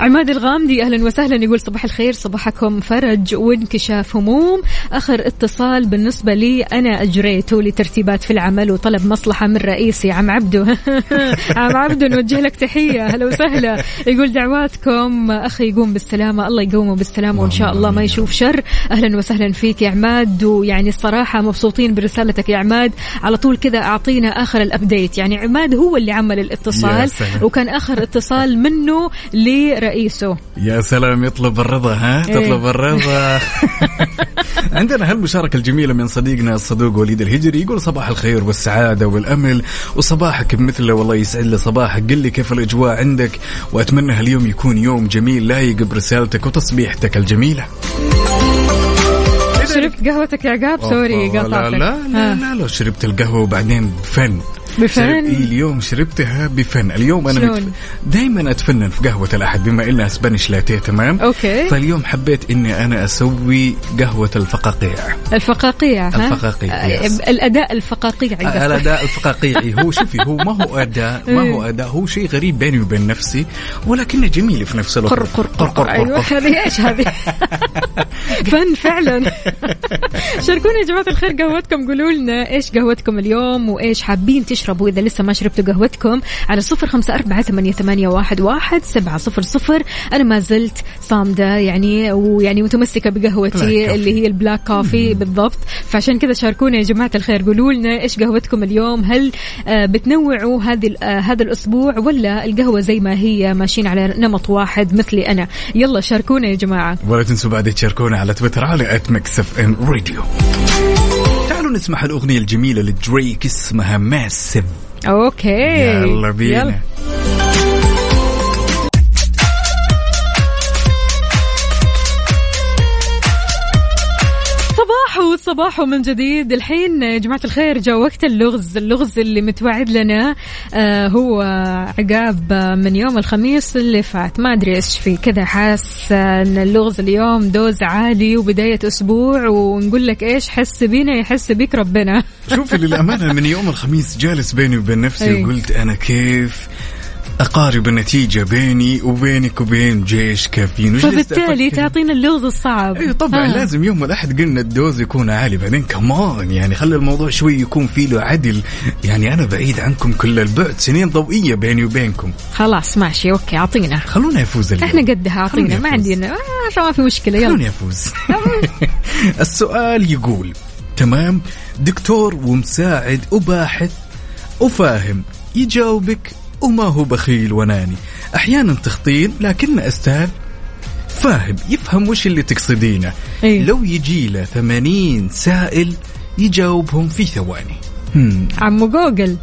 عماد الغامدي أهلا وسهلا. يقول صباح الخير صباحكم فرج وانكشاف هموم. آخر اتصال بالنسبة لي أنا اجريته لترتيبات في العمل وطلب مصلحة من رئيسي عم عبده (laughs) عم عبده نوجه لك تحية. هلا وسهلا. يقول دعواتكم. أخي يقوم بالسلامة. الله يقومه بالسلامة وإن شاء الله ما يشوف شر. أهلا وسهلا فيك يا عماد. ويعني الصراحة مبسوطين برسالتك يا عماد. على طول كذا أعطينا آخر الأبديت. يعني عماد هو اللي عمل الاتصال. وكان آخر اتصال منه لرئيسه. يا سلام يطلب الرضا ها؟ إيه. تطلب الرضا. (laughs) عندنا هالمشاركة الجميلة من صديقنا الصدوق وليد الهجري يقول صباح الخير والسعادة والأمل وصباحك بمثله والله يسعد لي صباحك. قل لي كيف الأجواء عندك؟ وأتمنى هاليوم يكون يوم جميل لايق برسالتك وتصبيحتك الجميلة. شربت قهوتك يا عقاب؟ sorry أوه، لا لا لا, لا لو شربت القهوة وبعدين بفن بفن؟ شرب- إيه اليوم شربتها بفن اليوم أنا شلون؟ دائما أتفنن في قهوة الأحد بما إنها Spanish latte تمام okay. فاليوم حبيت إني أنا أسوي قهوة الفقاقيع الفقاقيع ها؟ الفقاقيع، yes. الأداء الفقاقيعي. الأداء الفقاقيعي هو شوفي هو ما هو أداء (laughs) ما هو إيه. أداء هو شيء غريب بيني وبين نفسي ولكنه جميل في نفس الوقت قر قر قر, قر أيوه. (laughs) هذه إيش هذه؟ (laughs) فن فعلا شاركونا يا جماعة الخير قهوتكم قولوا لنا إيش قهوتكم اليوم وإيش حابين تشربوا تشربوا إذا لسه ما شربتوا قهوتكم على صفر خمسة أربعة ثمانية, ثمانية واحد, واحد سبعة صفر صفر. أنا ما زلت صامدة يعني ويعني متمسكة بقهوتي اللي هي البلاك كوفي بالضبط. فعشان كذا شاركونا يا جماعة الخير. قولوا لنا إيش قهوتكم اليوم؟ هل آه، بتنوعوا هذه آه، هذا الأسبوع ولا القهوة زي ما هي ماشيين على نمط واحد مثلي أنا؟ يلا شاركونا يا جماعة. ولا تنسوا بعد تشاركونا على تويتر على at Mix FM Radio تعالوا نسمع الأغنية الجميلة لدريك اسمها Massive. okay. يلا بينا. صباحو صباحو من جديد. الحين يا جماعة الخير جاء وقت اللغز اللغز اللي متوعد لنا آه هو عقاب من يوم الخميس اللي فات. ما أدري إيش فيه كذا حاس آه، أن اللغز اليوم dose عالي وبداية أسبوع ونقول لك إيش حس بينا يحس بيك ربنا. شوفي للأمانة من يوم الخميس جالس بيني وبين نفسي. وقلت أنا كيف أقارب النتيجة بيني وبينك وبين جيش كافيين. فبالتالي. تعطينا اللغز الصعب. اي طبعا ها. لازم يوم الأحد قلنا ال dose يكون عالي بعدين كمان يعني خلي الموضوع شوي يكون فيه له عدل. يعني أنا بعيد عنكم كل البعد. سنين ضوئية بيني وبينكم. خلاص ماشي أوكي أعطينا. خلونا يفوز اليوم. إحنا قدها أعطينا. ما. عندنا آه ما في مشكلة يلا. خلوني افوز (laughs) (laughs) السؤال يقول تمام دكتور ومساعد وباحث وفاهم يجاوبك وما هو بخيل وناني. أحيانا تخطين لكن أستاذ فاهم يفهم وش اللي تقصدينه. إيه. لو يجي له 80 سائل يجاوبهم في ثواني. هم، عمو جوجل.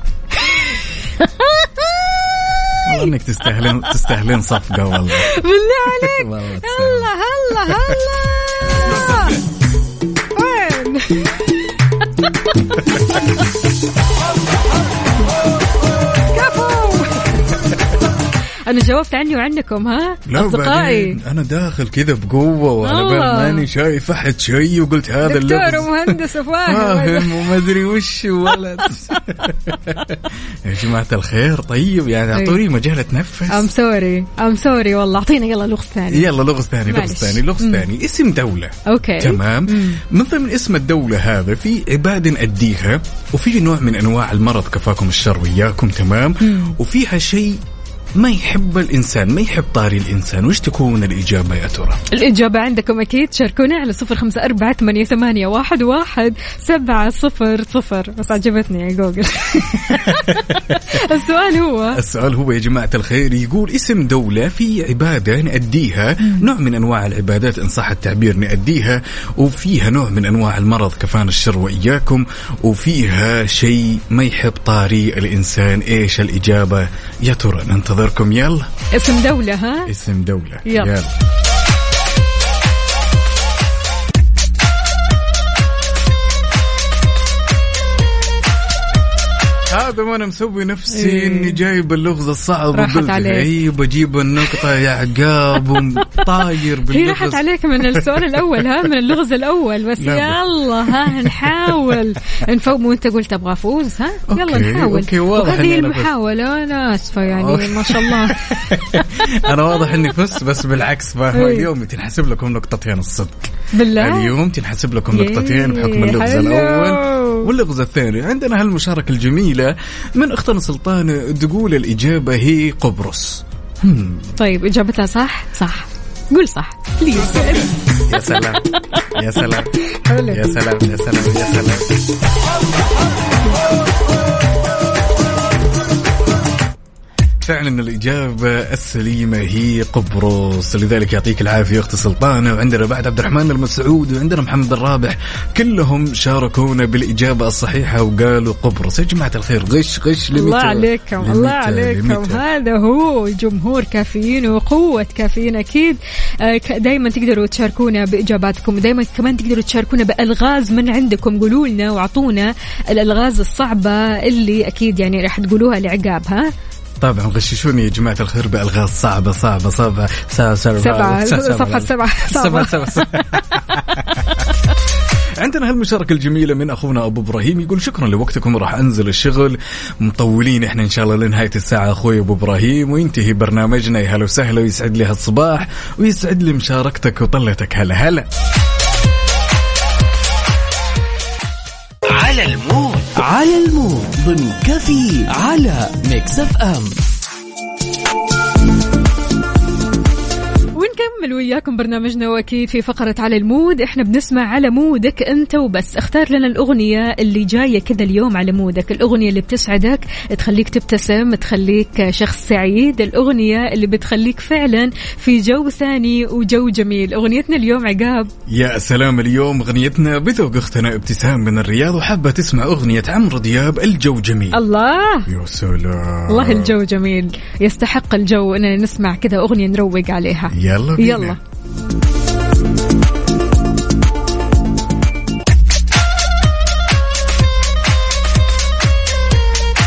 والله إنك تستاهلين تستاهلين صفقة والله. بالله عليك. (laughs) هلا هلا هلا. وين؟ (laughs) أنا جاوبت عني وعنكم ها؟ لا أصدقائي. أنا داخل كذا بقوة والله. ماني شايف أحد شيء وقلت هذا دكتور اللفظ ومهندس (laughs) وفاهم. فاهم وما أدري وش ولد. (laughs) يا جماعة الخير. طيب يعني أعطوني مجال أتنفس. I'm sorry I'm sorry والله. أعطينا يلا لغز ثاني. يلا لغز ثاني لغز. ثاني لغز. ثاني. اسم دولة. okay. تمام. من ضمن اسم الدولة هذا في عبادة نأديها وفي نوع من أنواع المرض كفاكم الشر وياكم تمام؟ وفيها شيء ما يحب الإنسان؟ ما يحب طاري الإنسان؟ وش تكون الإجابة يا ترى؟ الإجابة عندكم أكيد. شاركونا على صفر خمسة أربعة ثمانية, ثمانية واحد, واحد سبعة صفر صفر. بس عجبتني يا جوجل. (laughs) السؤال هو. السؤال هو يا جماعة الخير يقول اسم دولة في عبادة نأديها نوع من أنواع العبادات إن صح التعبير نأديها وفيها نوع من أنواع المرض كفانا الشر وإياكم وفيها شيء ما يحب طاري الإنسان. إيش الإجابة يا ترى؟ ننتظركم يلا. اسم دولة ها؟ اسم دولة يلا. هذا ما أنا مسوي نفسي إيه. إني جايب اللغز الصعب راحت عليك. اي بجيب النقطة يا عقاب وطاير (laughs) هي باللغز. راحت عليك من السؤال الأول ها؟ من اللغز الأول. بس لا، يلا ها نحاول. نفوق وأنت قلت أبغى أفوز ها؟ يلا نحاول. okay، واضح وهذه فزت. المحاولة. أنا آسفة يعني okay. ما شاء الله. (laughs) أنا واضح إني فزت بس بالعكس فاهم إيه. اليوم تنحسب لكم نقطتين الصدق. بالله. اليوم تنحسب لكم ياي، نقطتين بحكم اللغز. الأول. واللغز الثاني عندنا هالمشاركة الجميلة من أختنا سلطان تقول الإجابة هي قبرص. هم، طيب إجابتها صح؟ صح. قول صح. please يا سلام. يا سلام. يا سلام. يا سلام. يا سلام. فعلا الإجابة السليمة هي قبرص. لذلك يعطيك العافية أخت سلطانة. وعندنا بعد عبد الرحمن المسعود وعندنا محمد الرابح. كلهم شاركونا بالإجابة الصحيحة وقالوا قبرص. يا جماعة الخير غش غش لمتى الله عليكم لمتى؟ الله عليكم. لمتى؟ هذا هو جمهور كافيين وقوة كافيين أكيد. دائما تقدروا تشاركونا بإجاباتكم. دائما كمان تقدروا تشاركونا بألغاز من عندكم. قولوا لنا وأعطونا الألغاز الصعبة اللي أكيد يعني راح تقولوها لعقاب ها؟ طبعا غششوني يا جماعة الخير صعبة صعبة. سبعة سبعة صفحة سبعة سبعة صعبة سبعة. عندنا هالمشاركة الجميلة من أخونا أبو إبراهيم يقول شكرا لوقتكم راح أنزل الشغل. مطولين إحنا إن شاء الله لنهاية الساعة. أخوي أبو إبراهيم وينتهي برنامجنا. يا هلا وسهلا ويسعد لي هالصباح ويسعد لي مشاركتك وطلتك. هلا هلا. على ال mood. على ال mood. ضمن كفي على Mix FM. ونكمل وياكم برنامجنا وأكيد في فقرة على ال mood. إحنا بنسمع على mood ك أنت وبس. اختار لنا الأغنية اللي جاية كذا اليوم على mood ك. الأغنية اللي بتسعدك تخليك تبتسم تخليك شخص سعيد. الأغنية اللي بتخليك فعلا في جو ثاني وجو جميل. أغنيتنا اليوم عقاب. يا سلام اليوم أغنيتنا بذوق اختنا ابتسام من الرياض وحابة تسمع أغنية عمرو دياب الجو جميل. الله! يا سلام. والله الجو جميل. يستحق الجو. اننا نسمع كذا أغنية نروق عليها. يلا بينا. يلا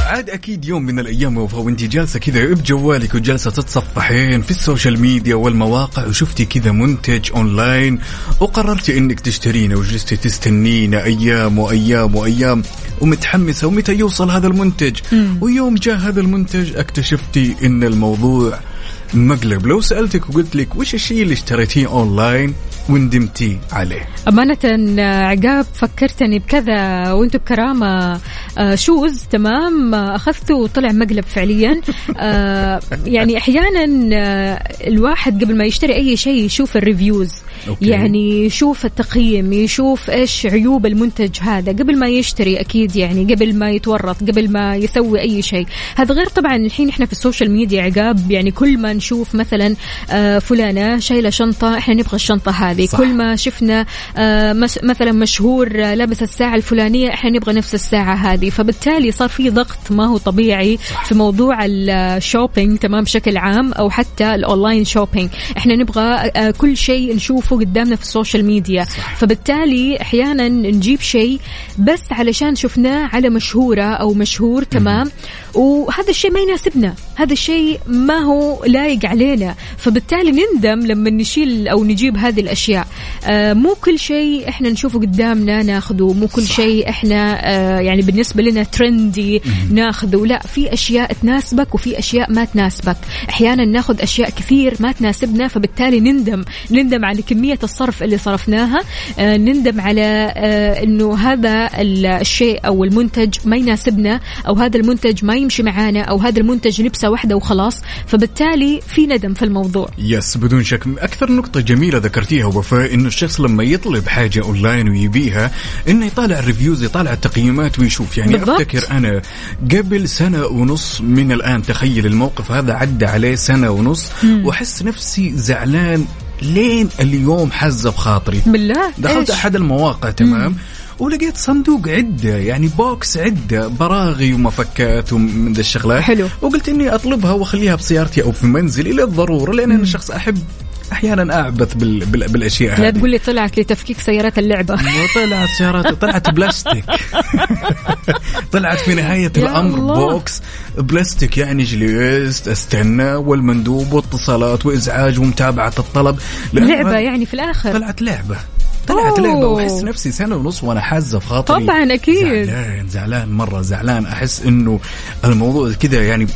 عاد أكيد يوم من الأيام وفاء وانت جالسة كذا بجوالك وجالسة تتصفحين في ال social media والمواقع وشفتي كذا منتج أونلاين وقررتي إنك تشترينه وجلستي تستنينه أيام وأيام وأيام ومتحمسة ومتى يوصل هذا المنتج. ويوم جاء هذا المنتج اكتشفتي إن الموضوع مقلب. لو سألتك وقلت لك وش الشيء اللي اشتريتيه اونلاين وندمتي عليه. أمانة عقاب فكرتني بكذا وأنتم بكرامة. آه، shoes تمام. أخذته وطلع مقلب فعليا. آه، يعني أحيانا آه، الواحد قبل ما يشتري أي شيء يشوف ال reviews. okay. يعني يشوف التقييم يشوف إيش عيوب المنتج هذا. قبل ما يشتري أكيد يعني قبل ما يتورط قبل ما يسوي أي شيء. هذا غير طبعا الحين إحنا في ال social media عقاب. يعني كل ما نشوف مثلا فلانة شايلة شنطة إحنا نبغى الشنطة هذه. صح. كل ما شفنا آه، مثلا مشهور آه، لابس الساعة الفلانية إحنا نبغى نفس الساعة هذه. فبالتالي صار في ضغط ما هو طبيعي في موضوع ال shopping تمام بشكل عام أو حتى ال online shopping إحنا نبغى آه، كل شيء نشوفه قدامنا في ال social media فبالتالي أحيانا نجيب شيء بس علشان شفناه على مشهورة أو مشهور تمام؟ وهذا الشيء ما يناسبنا. هذا الشيء ما هو لايق علينا. فبالتالي نندم لما نشيل أو نجيب هذه الأشياء. آه مو كل شيء إحنا نشوفه قدامنا ناخذه مو كل شيء إحنا آه يعني بالنسبة لنا trendy ناخذه لا في أشياء تناسبك وفي أشياء ما تناسبك. أحيانا ناخذ أشياء كثير ما تناسبنا فبالتالي نندم نندم على كمية الصرف اللي صرفناها. آه نندم على إنه هذا ال- الشيء أو المنتج ما يناسبنا أو هذا المنتج ما يمشي معانا أو هذا المنتج لبسة واحدة وخلاص. فبالتالي في ندم في الموضوع. يس بدون شك. أكثر نقطة جميلة ذكرتيها وفاء انه الشخص لما يطلب حاجة أونلاين ويبيها إنه يطالع ال reviews يطالع التقييمات ويشوف. يعني بالضبط. أفتكر أنا قبل سنة ونص من الآن تخيل الموقف هذا عدى عليه سنة ونص وأحس نفسي زعلان لين اليوم حزة بخاطري. بالله؟ دخلت؟ أحد المواقع تمام؟ ولقيت صندوق عدة يعني box عدة براغي ومفكات ومن ذا الشغلات. حلو. وقلت إني أطلبها وأخليها بسيارتي أو في منزلي للضرورة لأن أنا شخص أحب أحيانا أعبث بال... بال... بالأشياء لا هذه. تقول لي طلعت لتفكيك سيارات اللعبة. وطلعت سيارات طلعت بلاستيك. (laughs) طلعت في نهاية يا الأمر الله. box. بلاستيك يعني جلست استنى والمندوب واتصالات وإزعاج ومتابعة الطلب. هذا- يعني في الآخر. طلعت لعبة. طلعت أوه. لعبة وأحس نفسي سنة ونص وأنا حازة في خاطري. طبعاً أكيد. زعلان زعلان مرة زعلان. أحس إنه الموضوع كذا يعني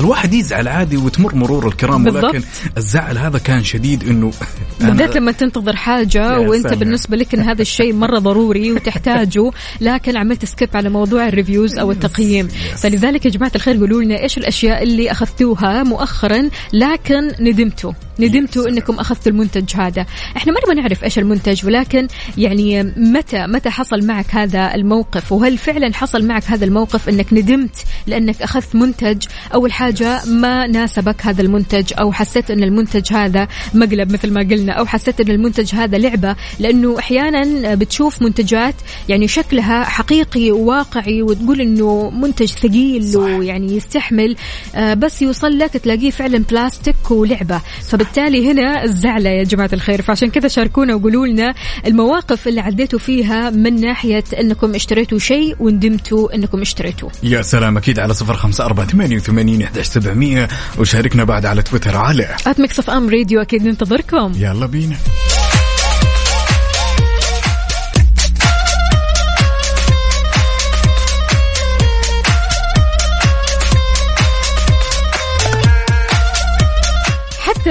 الواحد يزعل عادي وتمر مرور الكرام بالضبط. ولكن الزعل هذا كان شديد إنه (laughs) بالذات لما تنتظر حاجة يا وأنت سلام. بالنسبة لك إن هذا الشيء مرة ضروري وتحتاجه (laughs) لكن عملت skip على موضوع ال reviews أو التقييم فلذلك يا جماعة الخير قولوا لنا إيش الأشياء اللي أخذتوها مؤخرا لكن ندمتوا ندمتوا إنكم أخذتوا المنتج هذا. إحنا ما نبغى نعرف إيش المنتج ولكن يعني متى متى حصل معك هذا الموقف؟ وهل فعلا حصل معك هذا الموقف إنك ندمت لأنك أخذت منتج؟ أول حاجة ما ناسبك هذا المنتج أو حسيت إن المنتج هذا مقلب مثل ما قلنا أو حسيت إن المنتج هذا لعبة؟ لأنه أحيانا بتشوف منتجات يعني شكلها حقيقي وواقعي وتقول إنه منتج ثقيل ويعني يستحمل آه، بس يوصل لك تلاقيه فعلا بلاستيك ولعبة. فبالتالي هنا الزعلة يا جماعة الخير. فعشان كذا شاركونا وقولوا لنا المواقف اللي عديتوا فيها من ناحية إنكم اشتريتوا شيء وندمتوا إنكم اشتريتوه. يا سلام أكيد على صفر خمسة أربعة ثمانية وثمانين وشاركنا بعد على تويتر على at Mix FM Radio أكيد ننتظركم. يلا بينا.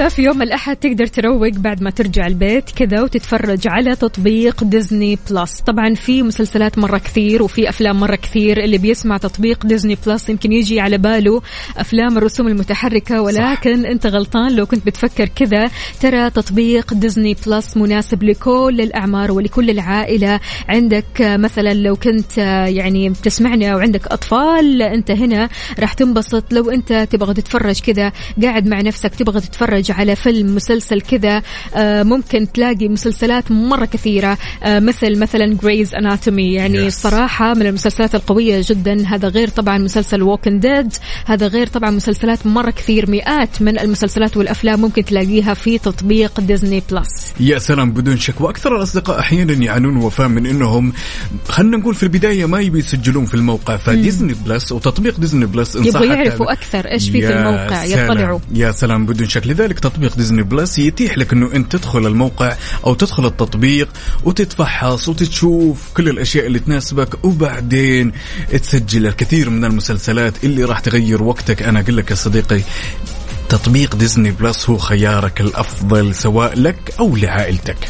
كذا في يوم الأحد تقدر تروق بعد ما ترجع البيت كذا وتتفرج على تطبيق Disney Plus. طبعا في مسلسلات مرة كثير وفي أفلام مرة كثير اللي بيسمع تطبيق Disney Plus يمكن يجي على باله أفلام الرسوم المتحركة. ولكن صح. أنت غلطان لو كنت بتفكر كذا ترى تطبيق Disney Plus مناسب لكل الأعمار ولكل العائلة. عندك مثلا لو كنت يعني بتسمعني أو عندك أطفال أنت هنا راح تنبسط. لو أنت تبغى تتفرج كذا قاعد مع نفسك تبغى تتفرج على فيلم مسلسل كذا آه، ممكن تلاقي مسلسلات مرة كثيرة آه، مثل مثلا Grey's Anatomy يعني yes. صراحة من المسلسلات القوية جدا. هذا غير طبعا مسلسل Walking Dead هذا غير طبعا مسلسلات مرة كثير. مئات من المسلسلات والأفلام ممكن تلاقيها في تطبيق ديزني بلس يا سلام بدون شك. وأكثر الأصدقاء أحيانا يعانون وفاة من إنهم خلينا نقول في البداية ما يبي يسجلون في الموقع. ف Disney Plus وتطبيق Disney Plus يبغوا يعرفوا أكثر إيش في في الموقع. يطلعوا. يا سلام بدون شك. لذلك تطبيق Disney Plus يتيح لك إنه أنت تدخل الموقع أو تدخل التطبيق وتتفحص وتشوف كل الأشياء اللي تناسبك وبعدين تسجل الكثير من المسلسلات اللي راح تغير وقتك. أنا أقول لك يا صديقي تطبيق ديزني بلس هو خيارك الأفضل سواء لك أو لعائلتك.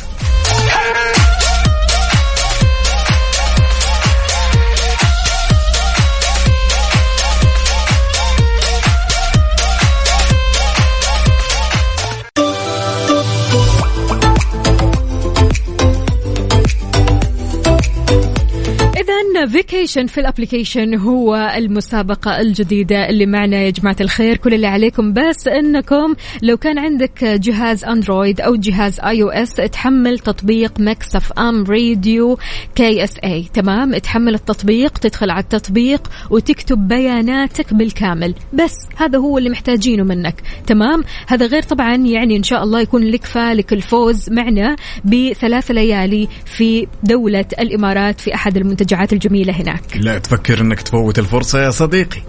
vacation في ال application هو المسابقة الجديدة اللي معنا يا جماعة الخير. كل اللي عليكم بس إنكم لو كان عندك جهاز Android أو جهاز iOS تحمل تطبيق Mix FM Radio KSA تمام؟ تحمل التطبيق تدخل على التطبيق وتكتب بياناتك بالكامل. بس هذا هو اللي محتاجينه منك. تمام؟ هذا غير طبعا يعني إن شاء الله يكون لك فالك الفوز معنا بثلاث ليالي في دولة الإمارات في أحد المنتجعات الجميلة. جميلة هناك. لا تفكر إنك تفوت الفرصة يا صديقي.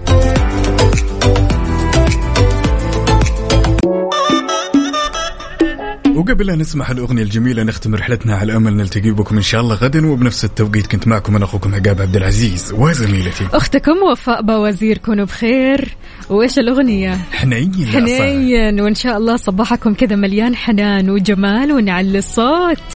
وقبل أن نسمع الأغنية الجميلة نختم رحلتنا على أمل نلتقي بكم إن شاء الله غدا وبنفس التوقيت كنت معكم أنا أخوكم عقاب عبد العزيز. وزميلتي. أختكم وفاء بوازير كونوا بخير. وإيش الأغنية؟ حنين حنين. وإن شاء الله صباحكم كذا مليان حنان وجمال ونعلي الصوت.